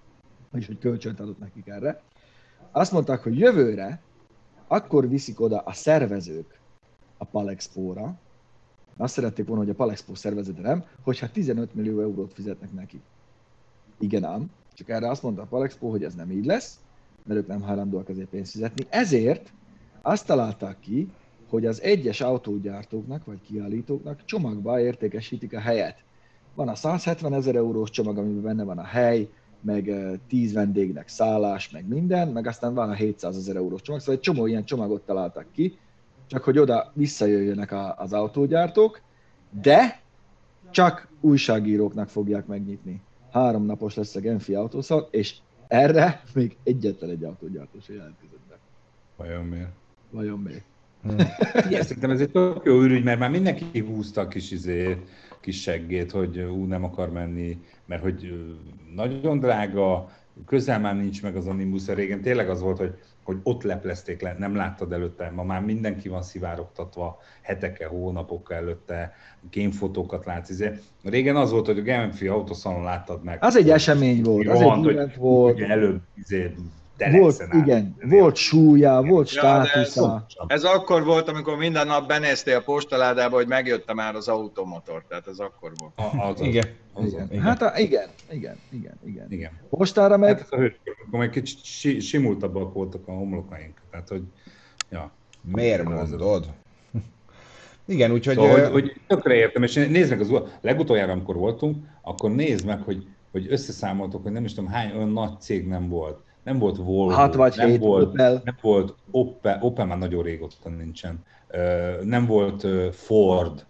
Speaker 2: és hogy kölcsönt adott nekik erre. Azt mondták, hogy jövőre akkor viszik oda a szervezők a Palexpo-ra, azt szerették volna, hogy a Palexpo szervezete nem, hogyha 15 millió eurót fizetnek neki. Igen ám, csak erre azt mondta a Palexpo, hogy ez nem így lesz, mert ők nem hajlandóak ezért pénzt fizetni. Ezért azt találták ki, hogy az egyes autógyártóknak vagy kiállítóknak csomagba értékesítik a helyet. Van a 170 ezer eurós csomag, amiben benne van a hely, meg 10 vendégnek szállás, meg minden, meg aztán van a 700 ezer eurós csomag, szóval egy csomó ilyen csomagot találtak ki, csak hogy oda visszajöjjönek az autógyártók, de csak újságíróknak fogják megnyitni. Három napos lesz a Genfi autószal, és erre még egyetlen egy autógyártó se jelentkezett be.
Speaker 4: Vajon miért?
Speaker 2: Vajon miért?
Speaker 4: Hmm. Igen, szerintem ez egy tök jó ürügy, mert már mindenki húzta a kis, izé, kis seggét, hogy ú, nem akar menni, mert hogy nagyon drága, közel már nincs meg az Animus, régen tényleg az volt, hogy hogy ott leplezték le, nem láttad előtte, ma már mindenki van szivárogtatva, heteke, hónapok előtte, kémfotókat látsz. Izé. Régen az volt, hogy a Genfi autószalon láttad meg.
Speaker 2: Az egy esemény volt, az egy event volt.
Speaker 4: Előbb izé,
Speaker 2: volt, igen, volt súlya, volt státusza.
Speaker 3: Ja, ez, ez akkor volt, amikor minden nap benéztél a postaládába, hogy megjötte már az automotor, tehát ez akkor volt.
Speaker 1: A, az, igen.
Speaker 2: Az, igen. igen. Hát a, igen, igen, igen, igen.
Speaker 4: igen.
Speaker 2: Postára meg... Hát
Speaker 4: a akkor meg kicsit si, simultabbak voltak a homlokaink, tehát hogy, ja.
Speaker 1: Miért mondod? Igen, úgyhogy...
Speaker 4: Szóval, hogy, hogy tökre értem, és nézd meg, az legutoljára, amikor voltunk, akkor nézd meg, hogy, hogy összeszámoltok, hogy nem is tudom hány olyan nagy cég nem volt nem volt Volvo,
Speaker 2: hát vagy
Speaker 4: nem, volt, Opel. nem volt Opel, Opel már nagyon régóta nincsen, nem volt Ford,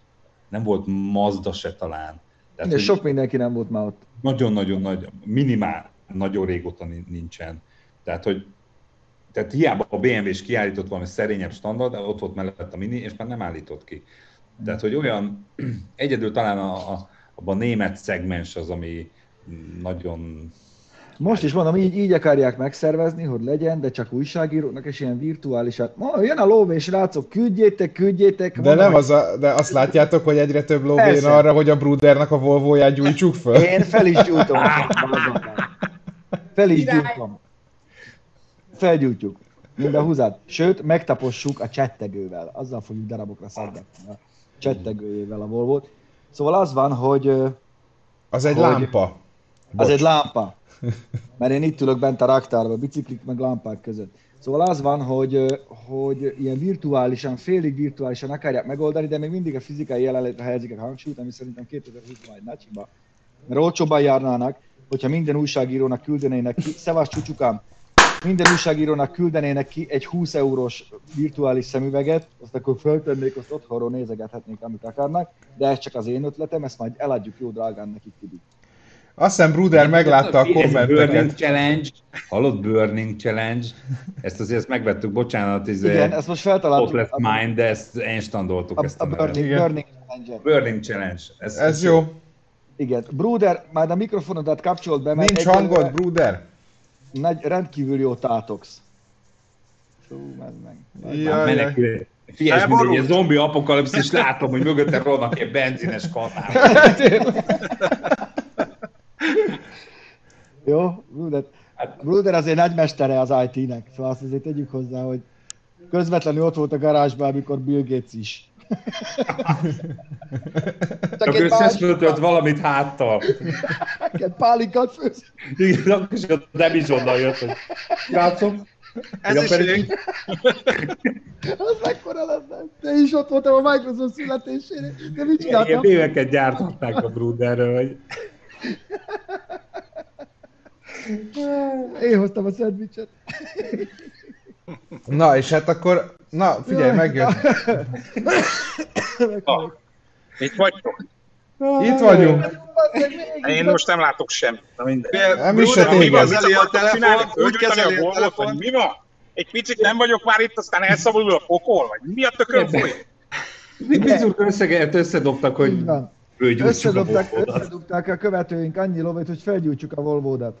Speaker 4: nem volt Mazda se talán.
Speaker 2: Tehát, De sok mindenki nem volt már ott.
Speaker 4: Nagyon-nagyon nagy, minimál, nagyon régóta nincsen. Tehát, hogy tehát hiába a BMW is kiállított valami szerényebb standard, ott volt mellett a Mini, és már nem állított ki. Tehát, hogy olyan, egyedül talán a, a, a német szegmens az, ami nagyon
Speaker 2: most is mondom, így, így akarják megszervezni, hogy legyen, de csak újságíróknak, és ilyen virtuális. Mondom, jön a lóvé, srácok, küldjétek, küldjétek.
Speaker 1: De mondom, nem az a, de azt látjátok, hogy egyre több lóvé jön arra, hogy a Brudernak a Volvo-ját gyújtsuk föl?
Speaker 2: Én fel is gyújtom. fel is gyújtom. Felgyújtjuk. Mind a húzát. Sőt, megtapossuk a csettegővel. Azzal fogjuk darabokra szedni a csettegőjével a Volvo-t. Szóval az van, hogy...
Speaker 1: Az egy
Speaker 2: hogy,
Speaker 1: lámpa.
Speaker 2: Az egy lámpa. Mert én itt ülök bent a raktárban, biciklik meg lámpák között. Szóval az van, hogy, hogy ilyen virtuálisan, félig virtuálisan akarják megoldani, de még mindig a fizikai jelenlétre helyezik a hangsúlyt, ami szerintem 2021 nagy hiba. Mert olcsóban járnának, hogyha minden újságírónak küldenének ki, szevasz csúcsukám, minden újságírónak küldenének ki egy 20 eurós virtuális szemüveget, azt akkor föltennék, azt otthonról nézegethetnék, amit akarnak, de ez csak az én ötletem, ezt majd eladjuk jó drágán nekik Tibi.
Speaker 1: Azt hiszem Bruder meglátta a kommenteket.
Speaker 4: Burning Challenge, hallott Burning Challenge, ezt azért ezt megvettük, bocsánat, ez
Speaker 2: Igen, ezt most feltaláltuk.
Speaker 4: lett mine, de ezt instandoltuk
Speaker 2: a,
Speaker 4: ezt
Speaker 2: a, a Burning, Burning
Speaker 4: Challenge. Burning Challenge.
Speaker 1: Ez, ez jó.
Speaker 2: Igen. Bruder, majd a mikrofonodat kapcsolt be,
Speaker 1: mert Nincs hangod, Bruder?
Speaker 2: Nagy, rendkívül jó tátoksz. Fú,
Speaker 4: meg. Menekül. Figyelj, egy zombi apokalipszis, látom, hogy mögöttem vannak egy benzines kanál.
Speaker 2: Jó, Bruder, Bruder azért nagymestere az IT-nek, szóval azt azért tegyük hozzá, hogy közvetlenül ott volt a garázsban, amikor Bill Gates is.
Speaker 4: Csak összeszültött valamit háttal.
Speaker 2: Pálinkát főz.
Speaker 4: Igen, és nem is onnan jött, hogy látszom.
Speaker 3: Ez is pedig...
Speaker 2: Az mekkora lenne. Te is ott voltam a Microsoft születésére. De mit csináltam?
Speaker 4: Igen, éveket gyártották a Bruderről, hogy...
Speaker 2: Én hoztam a szendvicset.
Speaker 1: Na, és hát akkor, na, figyelj, megjött.
Speaker 5: Itt vagytok?
Speaker 1: Itt vagyunk.
Speaker 5: Én most nem látok sem.
Speaker 1: Nem is se téged.
Speaker 3: a telefon, úgy kezeli
Speaker 5: a telefon. Mi van? Egy picit nem vagyok már itt, aztán elszabadul a pokol, vagy mi a tökön folyik?
Speaker 4: Bizurk összegelt összedobtak, hogy
Speaker 2: összedobták, a összedobták a követőink annyi lovét, hogy felgyújtsuk a Volvódat.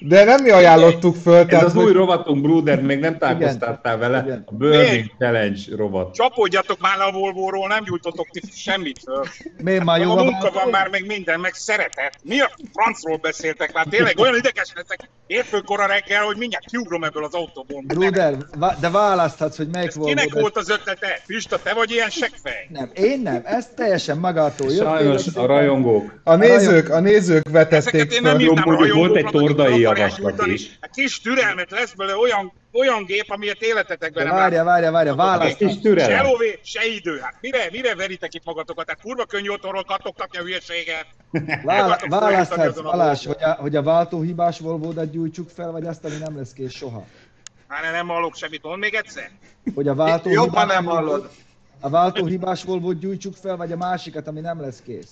Speaker 1: De nem mi ajánlottuk föl. Ez
Speaker 4: tehát, az hogy... új rovatunk, Bruder, még nem találkoztál vele. Igen. A Burning Challenge rovat.
Speaker 5: Csapódjatok már a Volvo-ról, nem gyújtotok ti semmit föl.
Speaker 2: Miért már jó
Speaker 5: a munka van már, meg minden, meg szeretet. Mi a francról beszéltek már? Tényleg olyan ideges leszek hétfőkor a reggel, hogy mindjárt kiugrom ebből az autóból.
Speaker 2: Bruder, de választhatsz, hogy melyik
Speaker 5: volt. Kinek volt az ötlete? Pista, te vagy ilyen seggfej?
Speaker 2: Nem, én nem. Ez teljesen magától
Speaker 4: jött. Sajnos a rajongók.
Speaker 1: A nézők, a nézők vetették
Speaker 5: föl. Jó, volt egy tordai javaslat is. A kis türelmet lesz belőle olyan, olyan gép, amilyet életetekben
Speaker 2: nem Várja, várja, várja, válasz.
Speaker 4: Kis türelem.
Speaker 5: Se lóvé, se idő. Hát mire, mire veritek itt magatokat? Hát kurva könnyű otthonról kattogtatni a hülyeséget.
Speaker 2: Választhatsz, Balázs, hogy a, hogy a váltóhibás Volvo-dat gyújtsuk fel, vagy azt, ami nem lesz kész soha.
Speaker 5: Már nem hallok semmit, mond még egyszer.
Speaker 2: Hogy a váltóhibás...
Speaker 3: Jobban nem hallod.
Speaker 2: A váltóhibás Volvo-t gyújtsuk fel, vagy a másikat, ami nem lesz kész.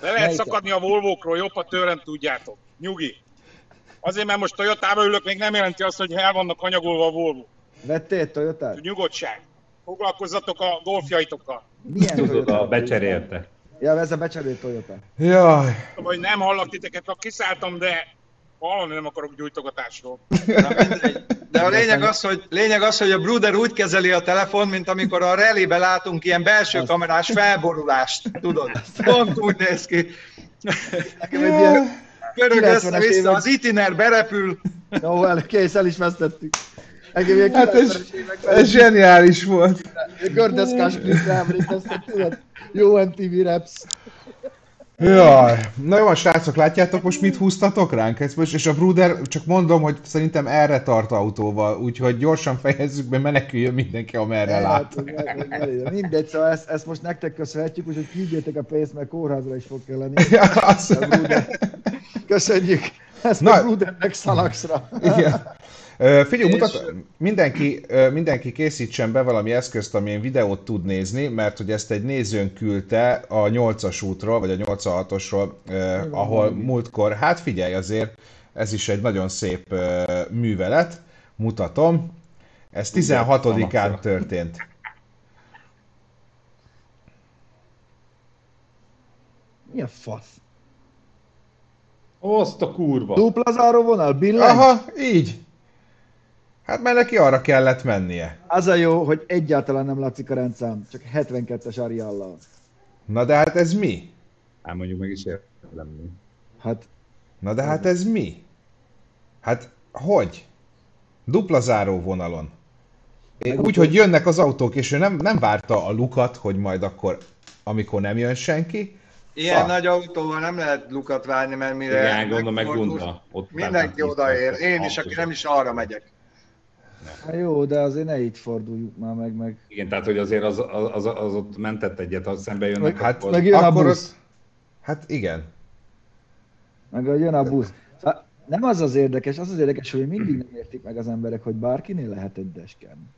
Speaker 5: Le lehet Melyiket? szakadni a Volvo-król, jobb, ha tőlem tudjátok. Nyugi. Azért, mert most Toyotában ülök, még nem jelenti azt, hogy el vannak anyagolva a Volvo.
Speaker 2: Vettél Toyotát?
Speaker 5: Nyugodtság. Foglalkozzatok a golfjaitokkal.
Speaker 2: Milyen
Speaker 4: Tudod, a becserélte.
Speaker 2: Ja, ez a becserélt Toyota.
Speaker 1: Jaj.
Speaker 5: Vagy nem hallak titeket, ha kiszálltam, de hallani nem akarok gyújtogatásról.
Speaker 3: De a lényeg az, hogy, lényeg az, hogy a Bruder úgy kezeli a telefon, mint amikor a relébe látunk ilyen belső kamerás felborulást, tudod? Pont úgy néz ki. Nekem egy ilyen pörög össze-vissza, az itiner berepül.
Speaker 2: Jó, el, kész, el is vesztettük.
Speaker 1: Hát ez, ez zseniális volt.
Speaker 2: Gördeszkás klippre emlékeztek, tudod? Jó MTV Raps.
Speaker 1: Jaj, na jó, srácok, látjátok most mit húztatok ránk? Ez most, és a Bruder, csak mondom, hogy szerintem erre tart autóval, úgyhogy gyorsan fejezzük be, meneküljön mindenki, amerre lát.
Speaker 2: Mindegy, szóval ezt, ezt most nektek köszönhetjük, úgyhogy kígyétek a pénzt, mert kórházra is fog kelleni.
Speaker 1: Ja, az...
Speaker 2: Köszönjük! Ezt Na, a Brudernek szalaxra.
Speaker 1: Igen. Figyelj, mutat, mindenki, mindenki készítsen be valami eszközt, amilyen videót tud nézni, mert hogy ezt egy nézőn küldte a 8-as útról, vagy a 86-osról, ahol múltkor, hát figyelj azért, ez is egy nagyon szép művelet, mutatom. Ez 16-án történt.
Speaker 2: Mi a fasz?
Speaker 4: Azt a kurva.
Speaker 2: Dupla záró vonal, billencs?
Speaker 1: Aha, így. Hát mert neki arra kellett mennie.
Speaker 2: Az a jó, hogy egyáltalán nem látszik a rendszám, csak 72-es Ariallal.
Speaker 1: Na de hát ez mi?
Speaker 4: Hát mondjuk meg is érdemli.
Speaker 2: Hát...
Speaker 1: Na de hát ez mi? Hát hogy? Dupla záró vonalon. Úgy, hogy jönnek az autók, és ő nem, nem várta a lukat, hogy majd akkor, amikor nem jön senki.
Speaker 3: Ilyen Szak. nagy autóval nem lehet lukat várni, mert mire...
Speaker 4: Igen, gondolom meg Gunda.
Speaker 3: Ott mindenki odaér. Én is, aki nem is arra megyek.
Speaker 2: Hát jó, de azért ne így forduljuk már meg. meg.
Speaker 4: Igen, tehát hogy azért az, az, az, az ott mentett egyet, ha szembe jönnek.
Speaker 2: Meg, hát, meg jön a busz.
Speaker 1: Hát igen.
Speaker 2: Meg jön a busz. Szóval nem az az érdekes, az az érdekes, hogy mindig nem értik meg az emberek, hogy bárkinél lehet egy desken.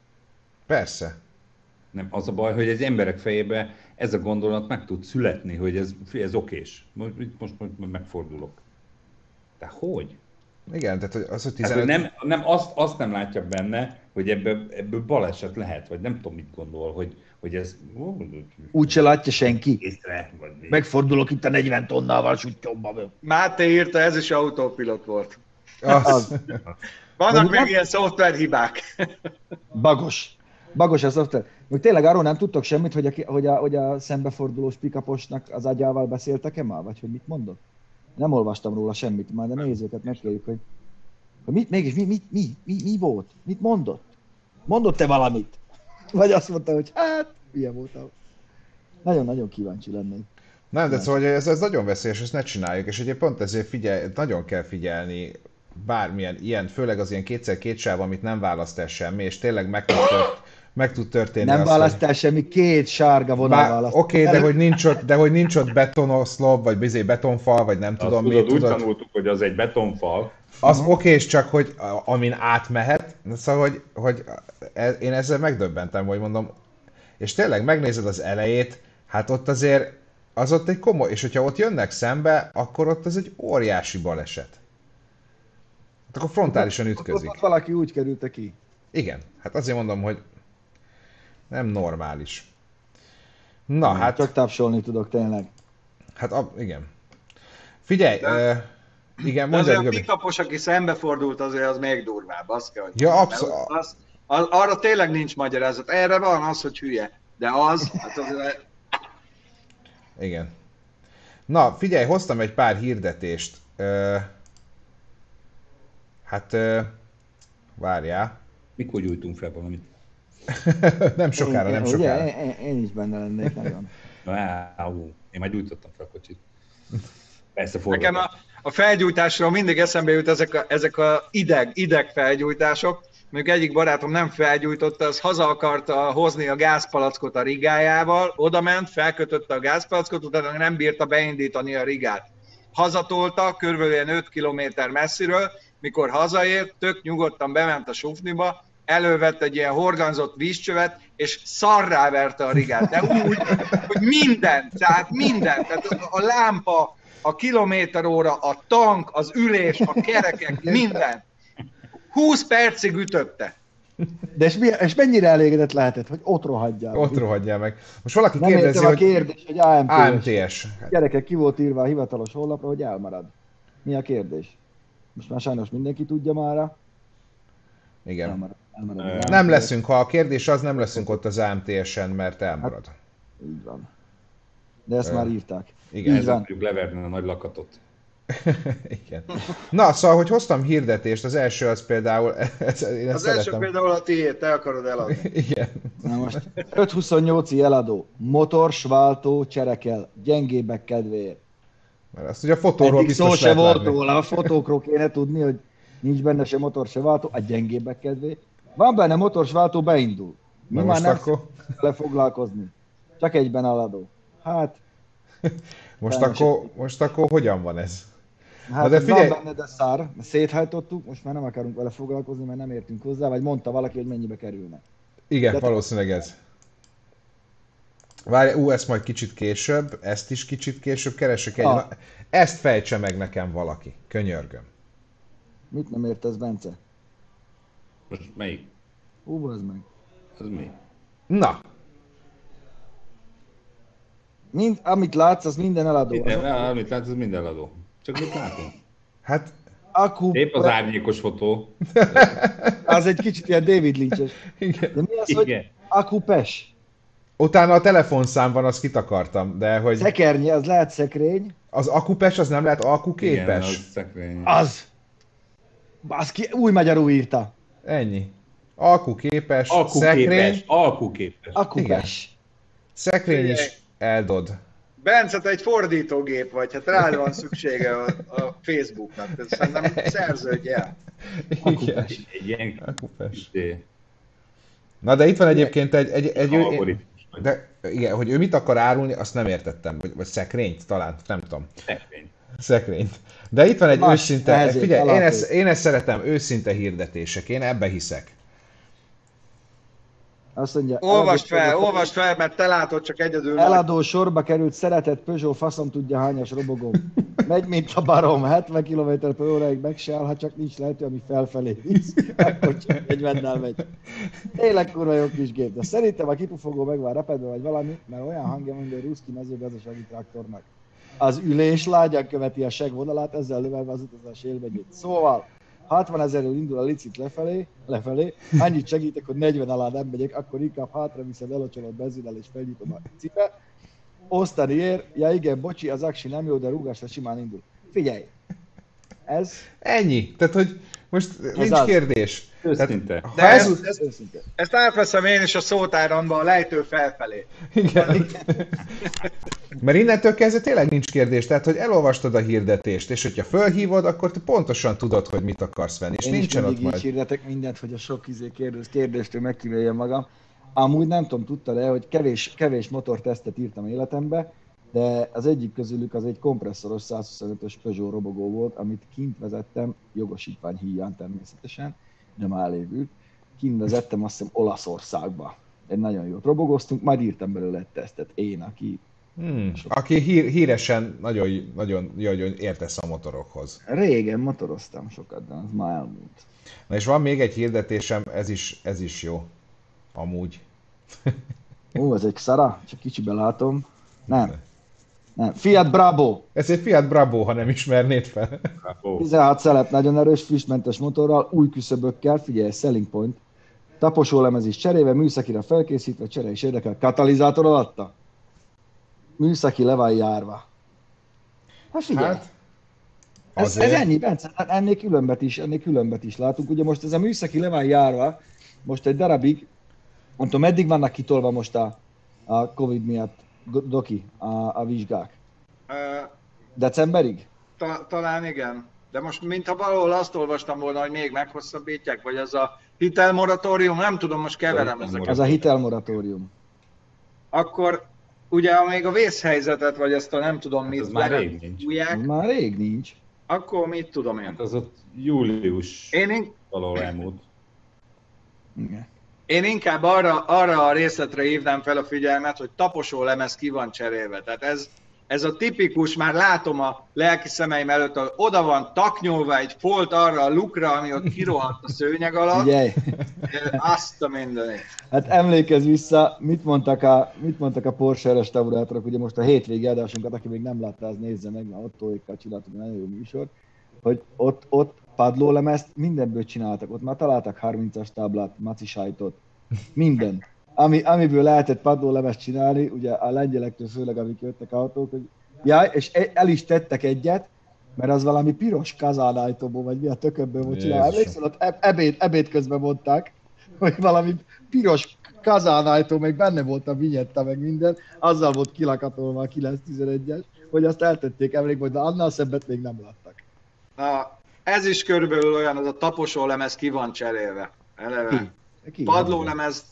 Speaker 1: Persze.
Speaker 4: Nem, az a baj, hogy egy emberek fejébe ez a gondolat meg tud születni, hogy ez, ez okés. Most, most, most megfordulok. De hogy?
Speaker 1: Igen, tehát az, hogy
Speaker 4: 15... Hát, hogy nem, nem azt, azt nem látja benne, hogy ebből, ebből baleset lehet, vagy nem tudom, mit gondol, hogy, hogy ez...
Speaker 2: Úgy se látja senki. Észre, vagy Megfordulok itt a 40 tonnával sutyomba.
Speaker 3: Máté írta, ez is autópilot volt. Az. Vannak még nem... ilyen szoftverhibák.
Speaker 2: Bagos. Bagos a szoftver. Még tényleg arról nem tudtok semmit, hogy a, hogy a, hogy a szembefordulós pikaposnak az agyával beszéltek-e már, vagy hogy mit mondott? Nem olvastam róla semmit, már de nézőket megkérjük, hogy, hogy mit, mégis mi, mi, mi, mi, mi volt? Mit mondott? Mondott-e valamit? Vagy azt mondta, hogy hát, milyen voltam. Nagyon-nagyon kíváncsi lennék.
Speaker 1: Nem, de szóval ez, ez nagyon veszélyes, ezt ne csináljuk, és egyébként pont ezért figyelj, nagyon kell figyelni bármilyen ilyen, főleg az ilyen kétszer két sáv, amit nem választ el semmi, és tényleg meg tud, tört, meg tud történni.
Speaker 2: Nem választ el hogy... semmi, két sárga vonal.
Speaker 1: Oké, okay, de hogy nincs ott, de hogy nincs ott betonoszlop, vagy bizé betonfal, vagy nem Azt tudom
Speaker 4: tudod, mi. Úgy tudod, tanultuk, hogy az egy betonfal.
Speaker 1: Az uh-huh. oké, és csak hogy amin átmehet, szóval, hogy, hogy e, én ezzel megdöbbentem, hogy mondom, és tényleg megnézed az elejét, hát ott azért az ott egy komoly, és hogyha ott jönnek szembe, akkor ott az egy óriási baleset. Hát akkor frontálisan ütközik. Ott,
Speaker 2: ott valaki úgy került ki.
Speaker 1: Igen, hát azért mondom, hogy nem normális. Na, nem, hát...
Speaker 2: Csak tapsolni tudok tényleg.
Speaker 1: Hát, a, igen. Figyelj, De... uh, igen,
Speaker 3: mondja. Az a pikapos, aki szembefordult, azért az még durvább, azt kell, hogy
Speaker 1: Ja, abszolút.
Speaker 3: Az, az, arra tényleg nincs magyarázat. Erre van az, hogy hülye. De az, hát az...
Speaker 1: Igen. Na, figyelj, hoztam egy pár hirdetést. Uh, hát, uh, várjál.
Speaker 4: Mikor gyújtunk fel valamit?
Speaker 1: nem sokára, én, nem sokára.
Speaker 2: Ugye, én, én is benne lennék nagyon.
Speaker 4: Wow, én már gyújtottam fel a kocsit. Persze
Speaker 3: Nekem a, a felgyújtásról mindig eszembe jut ezek a, ezek a ideg, ideg felgyújtások. Mondjuk egyik barátom nem felgyújtotta, az haza akarta hozni a gázpalackot a rigájával, oda ment, felkötötte a gázpalackot, utána nem bírta beindítani a rigát. Hazatolta, körülbelül 5 kilométer messziről, mikor hazaért, tök nyugodtan bement a sufniba, elővett egy ilyen horganzott vízcsövet, és szarrá verte a rigát. De úgy, hogy minden, tehát minden. Tehát a lámpa, a kilométer óra, a tank, az ülés, a kerekek, minden. 20 percig ütötte.
Speaker 2: De és, mi, és mennyire elégedett lehetett, hogy ott rohadjál?
Speaker 1: Ott rohadjál meg. Most valaki
Speaker 2: Nem
Speaker 1: kérdezi,
Speaker 2: hogy... a kérdés, hogy AMTS.
Speaker 1: AMTS.
Speaker 2: Gyerekek, ki volt írva a hivatalos honlapra, hogy elmarad. Mi a kérdés? Most már sajnos mindenki tudja már.
Speaker 1: Igen. Elmarad. Elmarad nem leszünk, ha a kérdés az, nem leszünk ott az AMTS-en, mert elmarad. Hát,
Speaker 2: így van. De ezt Ö... már írták.
Speaker 4: Igen, így van. leverni a nagy lakatot.
Speaker 1: Igen. Na, szóval, hogy hoztam hirdetést, az első az például...
Speaker 3: Ez, én az szeretem. első például a tiéd, te akarod eladni.
Speaker 1: Igen.
Speaker 2: Na most 528-i eladó, motor, sváltó, cserekel, gyengébbek kedvéért.
Speaker 1: Mert azt ugye a fotóról Eddig biztos
Speaker 2: szó se volt róla, a fotókról kéne tudni, hogy nincs benne se motor, se váltó, a gyengébbek kedvé. Van benne motor, se váltó, beindul. Mi Na már nem akkor... foglalkozni. Csak egyben eladó. Hát...
Speaker 1: most, akkor, most akkor hogyan van ez?
Speaker 2: Hát de figyelj... van benne, de szár. Széthajtottuk, most már nem akarunk vele foglalkozni, mert nem értünk hozzá, vagy mondta valaki, hogy mennyibe kerülne.
Speaker 1: Igen, de valószínűleg ez. Várj, ú, ezt majd kicsit később, ezt is kicsit később keresek egy... Ah. Ezt fejtse meg nekem valaki, könyörgöm.
Speaker 2: Mit nem értesz, Bence?
Speaker 4: Most melyik?
Speaker 2: Hú, az meg.
Speaker 4: Az mi?
Speaker 1: Na.
Speaker 2: Mind, amit látsz, az minden eladó.
Speaker 4: Minden, az... amit látsz, az minden eladó. Csak mit látunk?
Speaker 1: Hát...
Speaker 2: Akku...
Speaker 4: Épp az árnyékos fotó.
Speaker 2: az egy kicsit ilyen David Lynch-es.
Speaker 1: Igen.
Speaker 2: De mi az, Igen. hogy akupes?
Speaker 1: Utána a telefonszám van, azt kitakartam, de hogy...
Speaker 2: Szekernyi, az lehet szekrény.
Speaker 1: Az akupes, az nem lehet alkuképes?
Speaker 4: Igen, az szekrény.
Speaker 2: Az! Az ki, új magyarul írta.
Speaker 1: Ennyi. alkuképes, szekrény,
Speaker 4: Alkuképes, alkuképes.
Speaker 1: Szekrény is eldod.
Speaker 3: Bence, te egy fordítógép vagy, hát rád van szüksége a, a Facebooknak, tehát szerintem szerződj el.
Speaker 1: Igen,
Speaker 4: Egy ilyen
Speaker 1: akupes.
Speaker 4: izé,
Speaker 1: Na de itt van egyébként egy, egy, egy, egy de igen, hogy ő mit akar árulni, azt nem értettem. Vagy, vagy szekrényt talán, nem tudom.
Speaker 4: szekrény.
Speaker 1: Szekrényt. De itt van egy
Speaker 2: Más
Speaker 1: őszinte,
Speaker 2: nehezét,
Speaker 1: figyelj, én ezt, én ezt szeretem, őszinte hirdetések, én ebbe hiszek.
Speaker 2: Azt mondja,
Speaker 3: Olvasd fel,
Speaker 2: eladó-
Speaker 3: olvasd fel, mert te látod csak egyedül.
Speaker 2: Eladó sorba került szeretett Peugeot faszom tudja hányas robogó. Megy, mint a barom, 70 km per óráig meg se áll, ha csak nincs lehető, ami felfelé visz, akkor csak 40-nel megy. Tényleg kurva jó kis gép, de szerintem a kipufogó meg van repedve vagy valami, mert olyan hangja van, hogy a ruszki mezőgazdasági traktornak. Az ülés lágyan követi a segvonalát, ezzel növelve az utazás élmegyét. Szóval, 60 ezerről indul a licit lefelé, lefelé, annyit segítek, hogy 40 alá nem megyek, akkor inkább hátra viszed, elocsolod benzinnel és felnyitom a cipe. Osztani ér, ja igen, bocsi, az aksi nem jó, de rúgásra simán indul. Figyelj, ez
Speaker 1: Ennyi. Tehát, hogy most nincs
Speaker 2: az.
Speaker 1: kérdés.
Speaker 4: Őszinte.
Speaker 1: Ha
Speaker 3: De
Speaker 1: ez,
Speaker 3: ez- ez-
Speaker 2: őszinte.
Speaker 3: Ezt átveszem én is a szótáramban a lejtő felfelé.
Speaker 1: igen. Mert innentől kezdve tényleg nincs kérdés. Tehát, hogy elolvastad a hirdetést, és hogyha fölhívod, akkor te pontosan tudod, hogy mit akarsz venni. És
Speaker 2: Én
Speaker 1: nincsen ott majd.
Speaker 2: hirdetek mindent, hogy a sok izé kérdés, kérdéstől megkívüljem magam. Amúgy nem tudom, tudtad e hogy kevés, kevés motortesztet írtam életembe, de az egyik közülük az egy kompresszoros 125-ös Peugeot robogó volt, amit kint vezettem, jogosítvány híján természetesen, már elévült. Kint vezettem azt hiszem Olaszországba. Egy nagyon jót robogoztunk, majd írtam belőle egy tesztet. Én, aki
Speaker 1: Hmm. Aki hír, híresen nagyon, nagyon, nagyon értesz a motorokhoz.
Speaker 2: régen motoroztam sokat, de az már elmúlt.
Speaker 1: Na és van még egy hirdetésem, ez is, ez is jó. Amúgy.
Speaker 2: Ó, ez egy szara, csak kicsibe látom. Nem. Nem. Fiat Bravo.
Speaker 1: Ez egy Fiat Bravo, ha nem ismernéd fel.
Speaker 4: Ó,
Speaker 2: 16 szelet, nagyon erős, füstmentes motorral, új küszöbökkel, figyelj, selling point. Taposó lemez is cserébe, műszakira felkészítve, csere is érdekel. Katalizátor alatta? Műszaki le van járva. Hát figyelj, hát, ez, ez ennyi, Bence, hát ennél különbet is, ennél különbet is látunk. Ugye most ez a műszaki le van járva, most egy darabig, mondtam, meddig vannak kitolva most a, a Covid miatt, doki, a, a vizsgák? Decemberig?
Speaker 3: ta, talán igen. De most mintha valahol azt olvastam volna, hogy még meghosszabbítják, vagy az a hitelmoratórium, nem tudom, most keverem ezeket.
Speaker 2: Ez a hitelmoratórium.
Speaker 3: Akkor ugye amíg a vészhelyzetet, vagy ezt a nem tudom mit,
Speaker 4: Hát az már
Speaker 3: le-
Speaker 4: rég nincs.
Speaker 3: fújják,
Speaker 2: Már rég nincs.
Speaker 3: akkor mit tudom én.
Speaker 4: Hát az ott július
Speaker 3: Én, in-
Speaker 4: valahol elmúlt.
Speaker 2: Igen.
Speaker 3: Én inkább arra, arra a részletre hívnám fel a figyelmet, hogy taposó lemez ki van cserélve. Tehát ez, ez a tipikus, már látom a lelki szemeim előtt, hogy oda van taknyolva egy folt arra a lukra, ami ott kirohadt a szőnyeg alatt.
Speaker 2: Figyelj,
Speaker 3: Azt a mindenit.
Speaker 2: hát emlékezz vissza, mit mondtak a, mit mondtak a Porsche restaurátorok, ugye most a hétvégi adásunkat, aki még nem látta, az nézze meg, mert Ottóékkal csináltuk egy nagyon jó műsor, hogy ott, ott padlólemezt mindenből csináltak, ott már találtak 30-as táblát, maci sajtot, minden. Ami, amiből lehetett padlólemezt csinálni, ugye a lengyelektől főleg, amik jöttek autók, hogy jaj, és e- el is tettek egyet, mert az valami piros kazánájtóból, vagy mi a tököbből volt csinálva. Emlékszel, ott eb- ebéd, ebéd közben mondták, hogy valami piros kazánájtó, meg benne volt a vinyetta, meg minden, azzal volt kilakatolva a 911-es, hogy azt eltették emlékbe, de annál szebbet még nem láttak.
Speaker 3: Na, ez is körülbelül olyan, az a taposó lemez ki van cserélve. Eleve.
Speaker 2: Ki?
Speaker 3: Padlólemez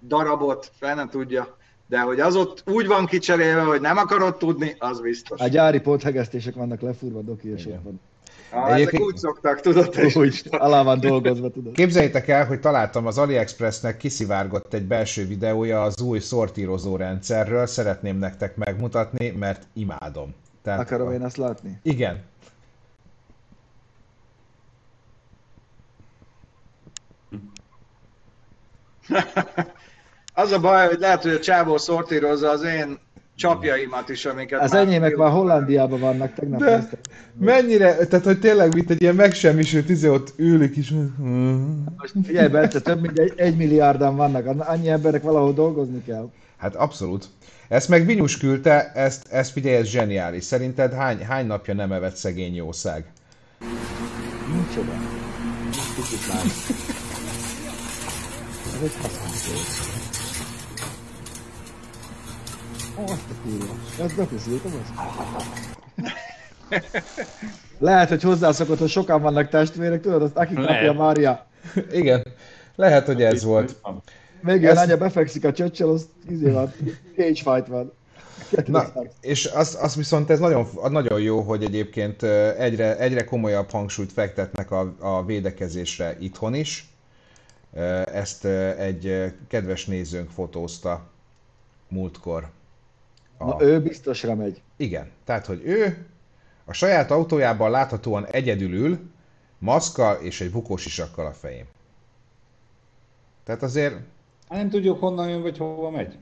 Speaker 3: darabot, fel nem tudja. De hogy az ott úgy van kicserélve, hogy nem akarod tudni, az biztos.
Speaker 2: A gyári ponthegesztések vannak lefúrva, doki és van.
Speaker 3: Ah, ezek úgy szoktak, tudod? is.
Speaker 2: Úgy, alá van dolgozva, tudod.
Speaker 1: Képzeljétek el, hogy találtam az AliExpressnek kiszivárgott egy belső videója az új szortírozó rendszerről, szeretném nektek megmutatni, mert imádom. Tehát,
Speaker 2: Akarom én ezt látni?
Speaker 1: Igen.
Speaker 3: Az a baj, hogy lehet, hogy a csávó szortírozza az én csapjaimat is, amiket
Speaker 2: Az
Speaker 3: már-
Speaker 2: enyémek már Hollandiában vannak, tegnap
Speaker 1: De-
Speaker 2: néztem.
Speaker 1: Mennyire, tehát hogy tényleg mint egy ilyen megsemmisült izé ott ülük is.
Speaker 2: Most figyelj, Bence, több mint egy, egy milliárdan vannak, annyi emberek valahol dolgozni kell.
Speaker 1: Hát abszolút. Ezt meg Vinyus küldte, ezt, ezt figyelj, ez zseniális. Szerinted hány, hány napja nem evett szegény jószág?
Speaker 2: Kicsit már. Ez egy faszom. Ó, azt a kurva. Ezt bekészültem, azt? Lehet, hogy hozzászokott, hogy sokan vannak testvérek, tudod, azt aki kapja. Mária.
Speaker 1: Igen, lehet, hogy ez volt.
Speaker 2: Még
Speaker 1: Ez-
Speaker 2: a lánya befekszik a csöccsel, az izé van, cage fight van.
Speaker 1: Na, és az, az viszont ez nagyon, nagyon jó, hogy egyébként egyre, egyre komolyabb hangsúlyt fektetnek a, a védekezésre itthon is. Ezt egy kedves nézőnk fotózta múltkor. A-
Speaker 2: Na, ő biztosra megy.
Speaker 1: Igen, tehát hogy ő a saját autójában láthatóan egyedül ül, maszkkal és egy bukós isakkal a fején. Tehát azért,
Speaker 4: Hát nem tudjuk honnan jön, vagy hova megy.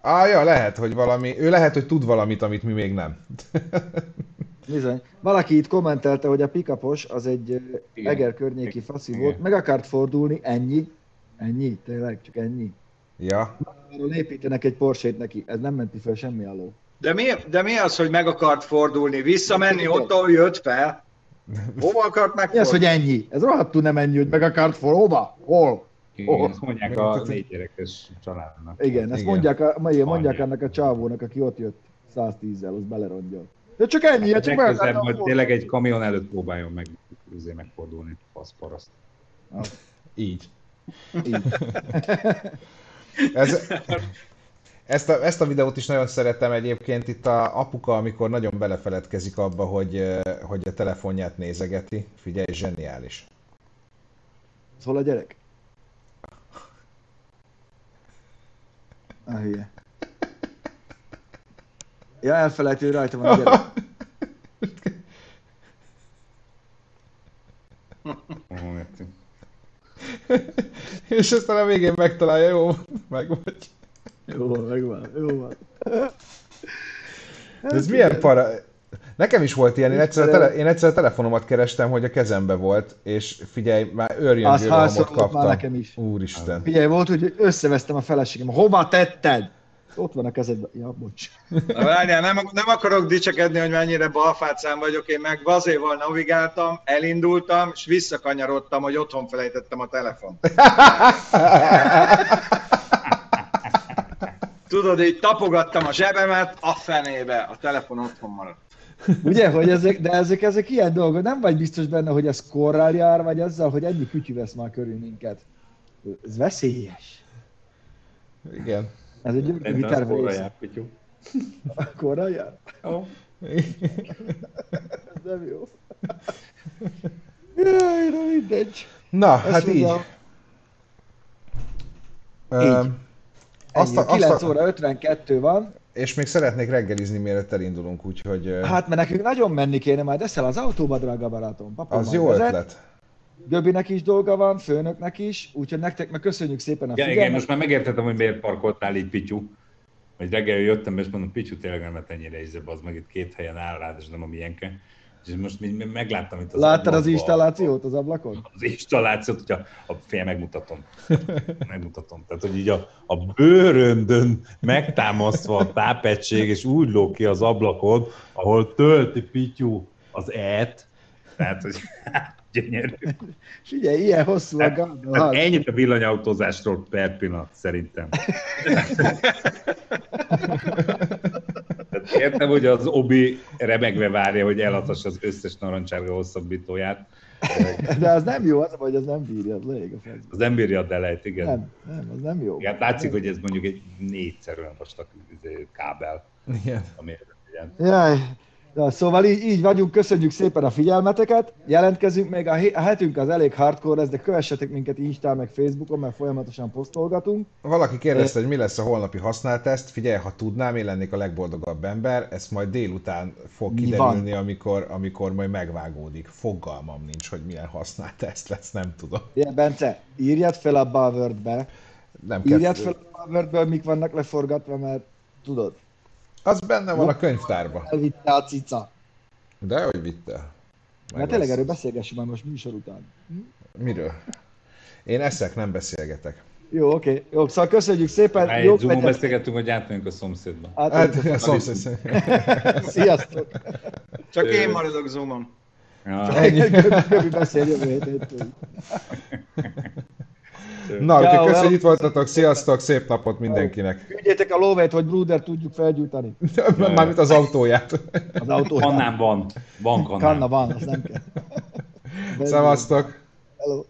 Speaker 1: á, ja, lehet, hogy valami, ő lehet, hogy tud valamit, amit mi még nem.
Speaker 2: Bizony. Valaki itt kommentelte, hogy a pikapos az egy
Speaker 4: Igen.
Speaker 2: Eger környéki faszi volt, meg akart fordulni, ennyi. Ennyi, tényleg, csak ennyi.
Speaker 1: ja,
Speaker 2: Arról építenek egy porsche neki, ez nem menti fel semmi alól.
Speaker 3: De mi, de mi az, hogy meg akart fordulni? Visszamenni ott, ahol jött fel? Hova akart
Speaker 2: Mi az, hogy ennyi? Ez rohadtul nem ennyi, hogy meg akart for, hova? Hol?
Speaker 4: Igen,
Speaker 2: Oh.
Speaker 4: ezt mondják a négy gyerekes családnak.
Speaker 2: Igen, ezt
Speaker 1: Igen.
Speaker 2: mondják, a, Mondják. annak a csávónak, aki ott jött 110-zel, az belerongyol. De csak ennyi, hát csak meg
Speaker 4: Legközelebb
Speaker 2: akartam
Speaker 4: majd
Speaker 2: fordulni.
Speaker 4: tényleg egy kamion előtt próbáljon meg azért megfordulni, fasz paraszt.
Speaker 1: így.
Speaker 2: Így.
Speaker 1: Ez, ezt, a, ezt a videót is nagyon szeretem egyébként itt a apuka, amikor nagyon belefeledkezik abba, hogy, hogy a telefonját nézegeti. Figyelj, zseniális.
Speaker 2: Hol a gyerek? A hülye. Ja, elfelejtő, hogy rajta van a gyerek.
Speaker 1: És aztán a végén megtalálja, jó, meg vagy.
Speaker 2: Jó van, megvan, jó van.
Speaker 1: De ez milyen para... Nekem is volt ilyen, én egyszer, a tele, én egyszer a telefonomat kerestem, hogy a kezembe volt, és figyelj, már őrjön
Speaker 2: volt már
Speaker 1: kaptam.
Speaker 2: nekem is.
Speaker 1: Úristen.
Speaker 2: Figyelj, volt, hogy összevesztem a feleségem. Hova tetted? Ott van a kezedben. Ja, bocs.
Speaker 3: Na, várjál, nem, nem akarok dicsekedni, hogy mennyire balfácán vagyok, én meg vazéval navigáltam, elindultam, és visszakanyarodtam, hogy otthon felejtettem a telefon. Tudod, így tapogattam a zsebemet, a fenébe, a telefon otthon maradt.
Speaker 2: Ugye, hogy ezek, de ezek, ezek ilyen dolgok, nem vagy biztos benne, hogy ez korrel jár, vagy azzal, hogy ennyi kütyű vesz már körül minket. Ez veszélyes.
Speaker 1: Igen.
Speaker 2: Ez egy gyönyörű
Speaker 4: az
Speaker 2: terv
Speaker 4: korra jár? Ó,
Speaker 2: Ez nem jó. Jaj, na mindegy.
Speaker 1: Na,
Speaker 2: Ezt
Speaker 1: hát így.
Speaker 2: mondja,
Speaker 1: Öm, Azt a, azt
Speaker 2: 9
Speaker 1: a,
Speaker 2: óra 52 van.
Speaker 1: és még szeretnék reggelizni, mielőtt elindulunk, úgyhogy
Speaker 2: Hát, mert nekünk nagyon menni kéne, majd eszel az autóba, drága barátom. Papa
Speaker 1: az jó
Speaker 2: vezet,
Speaker 1: ötlet.
Speaker 2: Göbinek is dolga van, főnöknek is, úgyhogy nektek meg köszönjük szépen a
Speaker 4: Ja,
Speaker 2: figyelmet.
Speaker 4: igen, most már megértettem, hogy miért parkoltál így, Pityu. Hogy reggel jöttem, és mondom, Pityu tényleg nem lett ennyire íze, az meg itt két helyen áll rád, és nem a miénke. És most mi- megláttam itt az
Speaker 2: Láttad az installációt az ablakon?
Speaker 4: Az installációt, hogyha a fél megmutatom. Megmutatom. Tehát, hogy így a, a bőröndön megtámasztva a tápegység, és úgy lóg ki az ablakon, ahol tölti Pityu az et. Tehát, hogy gyönyörű.
Speaker 2: Figyelj, ilyen hosszú a
Speaker 4: tehát
Speaker 2: hát.
Speaker 4: ennyit a villanyautózásról per pillanat, szerintem. Tehát értem, hogy az Obi remegve várja, hogy eladhassa az összes narancsárga hosszabbítóját.
Speaker 2: De az nem jó, az, hogy az nem bírja, az elég a.
Speaker 4: Az nem bírja a delejt, igen.
Speaker 2: Nem, nem, az nem jó.
Speaker 4: Igen, látszik, hogy ez mondjuk egy négyszer olyan vastag izé, kábel,
Speaker 1: Igen.
Speaker 4: ami ilyen.
Speaker 2: Jaj, Na, szóval így, így vagyunk, köszönjük szépen a figyelmeteket, jelentkezünk még, a, hetünk az elég hardcore lesz, de kövessetek minket Instán meg Facebookon, mert folyamatosan posztolgatunk.
Speaker 1: Valaki kérdezte, hogy mi lesz a holnapi használteszt. Figyelj, ha tudnám, én lennék a legboldogabb ember. Ezt majd délután fog kiderülni, amikor, amikor majd megvágódik. Fogalmam nincs, hogy milyen használteszt lesz, nem tudom.
Speaker 2: Ilyen, Bence, írjad fel a Bavard-be,
Speaker 1: Nem kell.
Speaker 2: írjad fel a Bavard-be, mik vannak leforgatva, mert tudod,
Speaker 1: Az benne van a könyvtárban.
Speaker 2: elvitte a cica.
Speaker 1: De hogy vitte? Meg
Speaker 2: Mert tényleg erről beszélgessünk már most műsor után.
Speaker 1: Miről? Én eszek, nem beszélgetek.
Speaker 2: Jó, oké. Jó, szóval köszönjük szépen.
Speaker 4: Már
Speaker 2: Jó,
Speaker 4: egy zoomon beszélgettünk, hogy átmegyünk a szomszédba.
Speaker 1: Hát,
Speaker 2: Hát,
Speaker 1: a szomszéd.
Speaker 2: Sziasztok!
Speaker 3: Csak én maradok Zoomon.
Speaker 4: Ja.
Speaker 1: Ennyi.
Speaker 2: Göbi beszél jövő héten.
Speaker 1: Na, úgyhogy köszönjük, itt voltatok, sziasztok, szép napot mindenkinek.
Speaker 2: Küldjétek a lóvét, hogy Bruder tudjuk felgyújtani.
Speaker 1: Mármint az autóját.
Speaker 2: Az autóját.
Speaker 4: Kannán van. Van kannán.
Speaker 2: Kanna van, az nem kell.
Speaker 1: Szevasztok!
Speaker 2: Hello.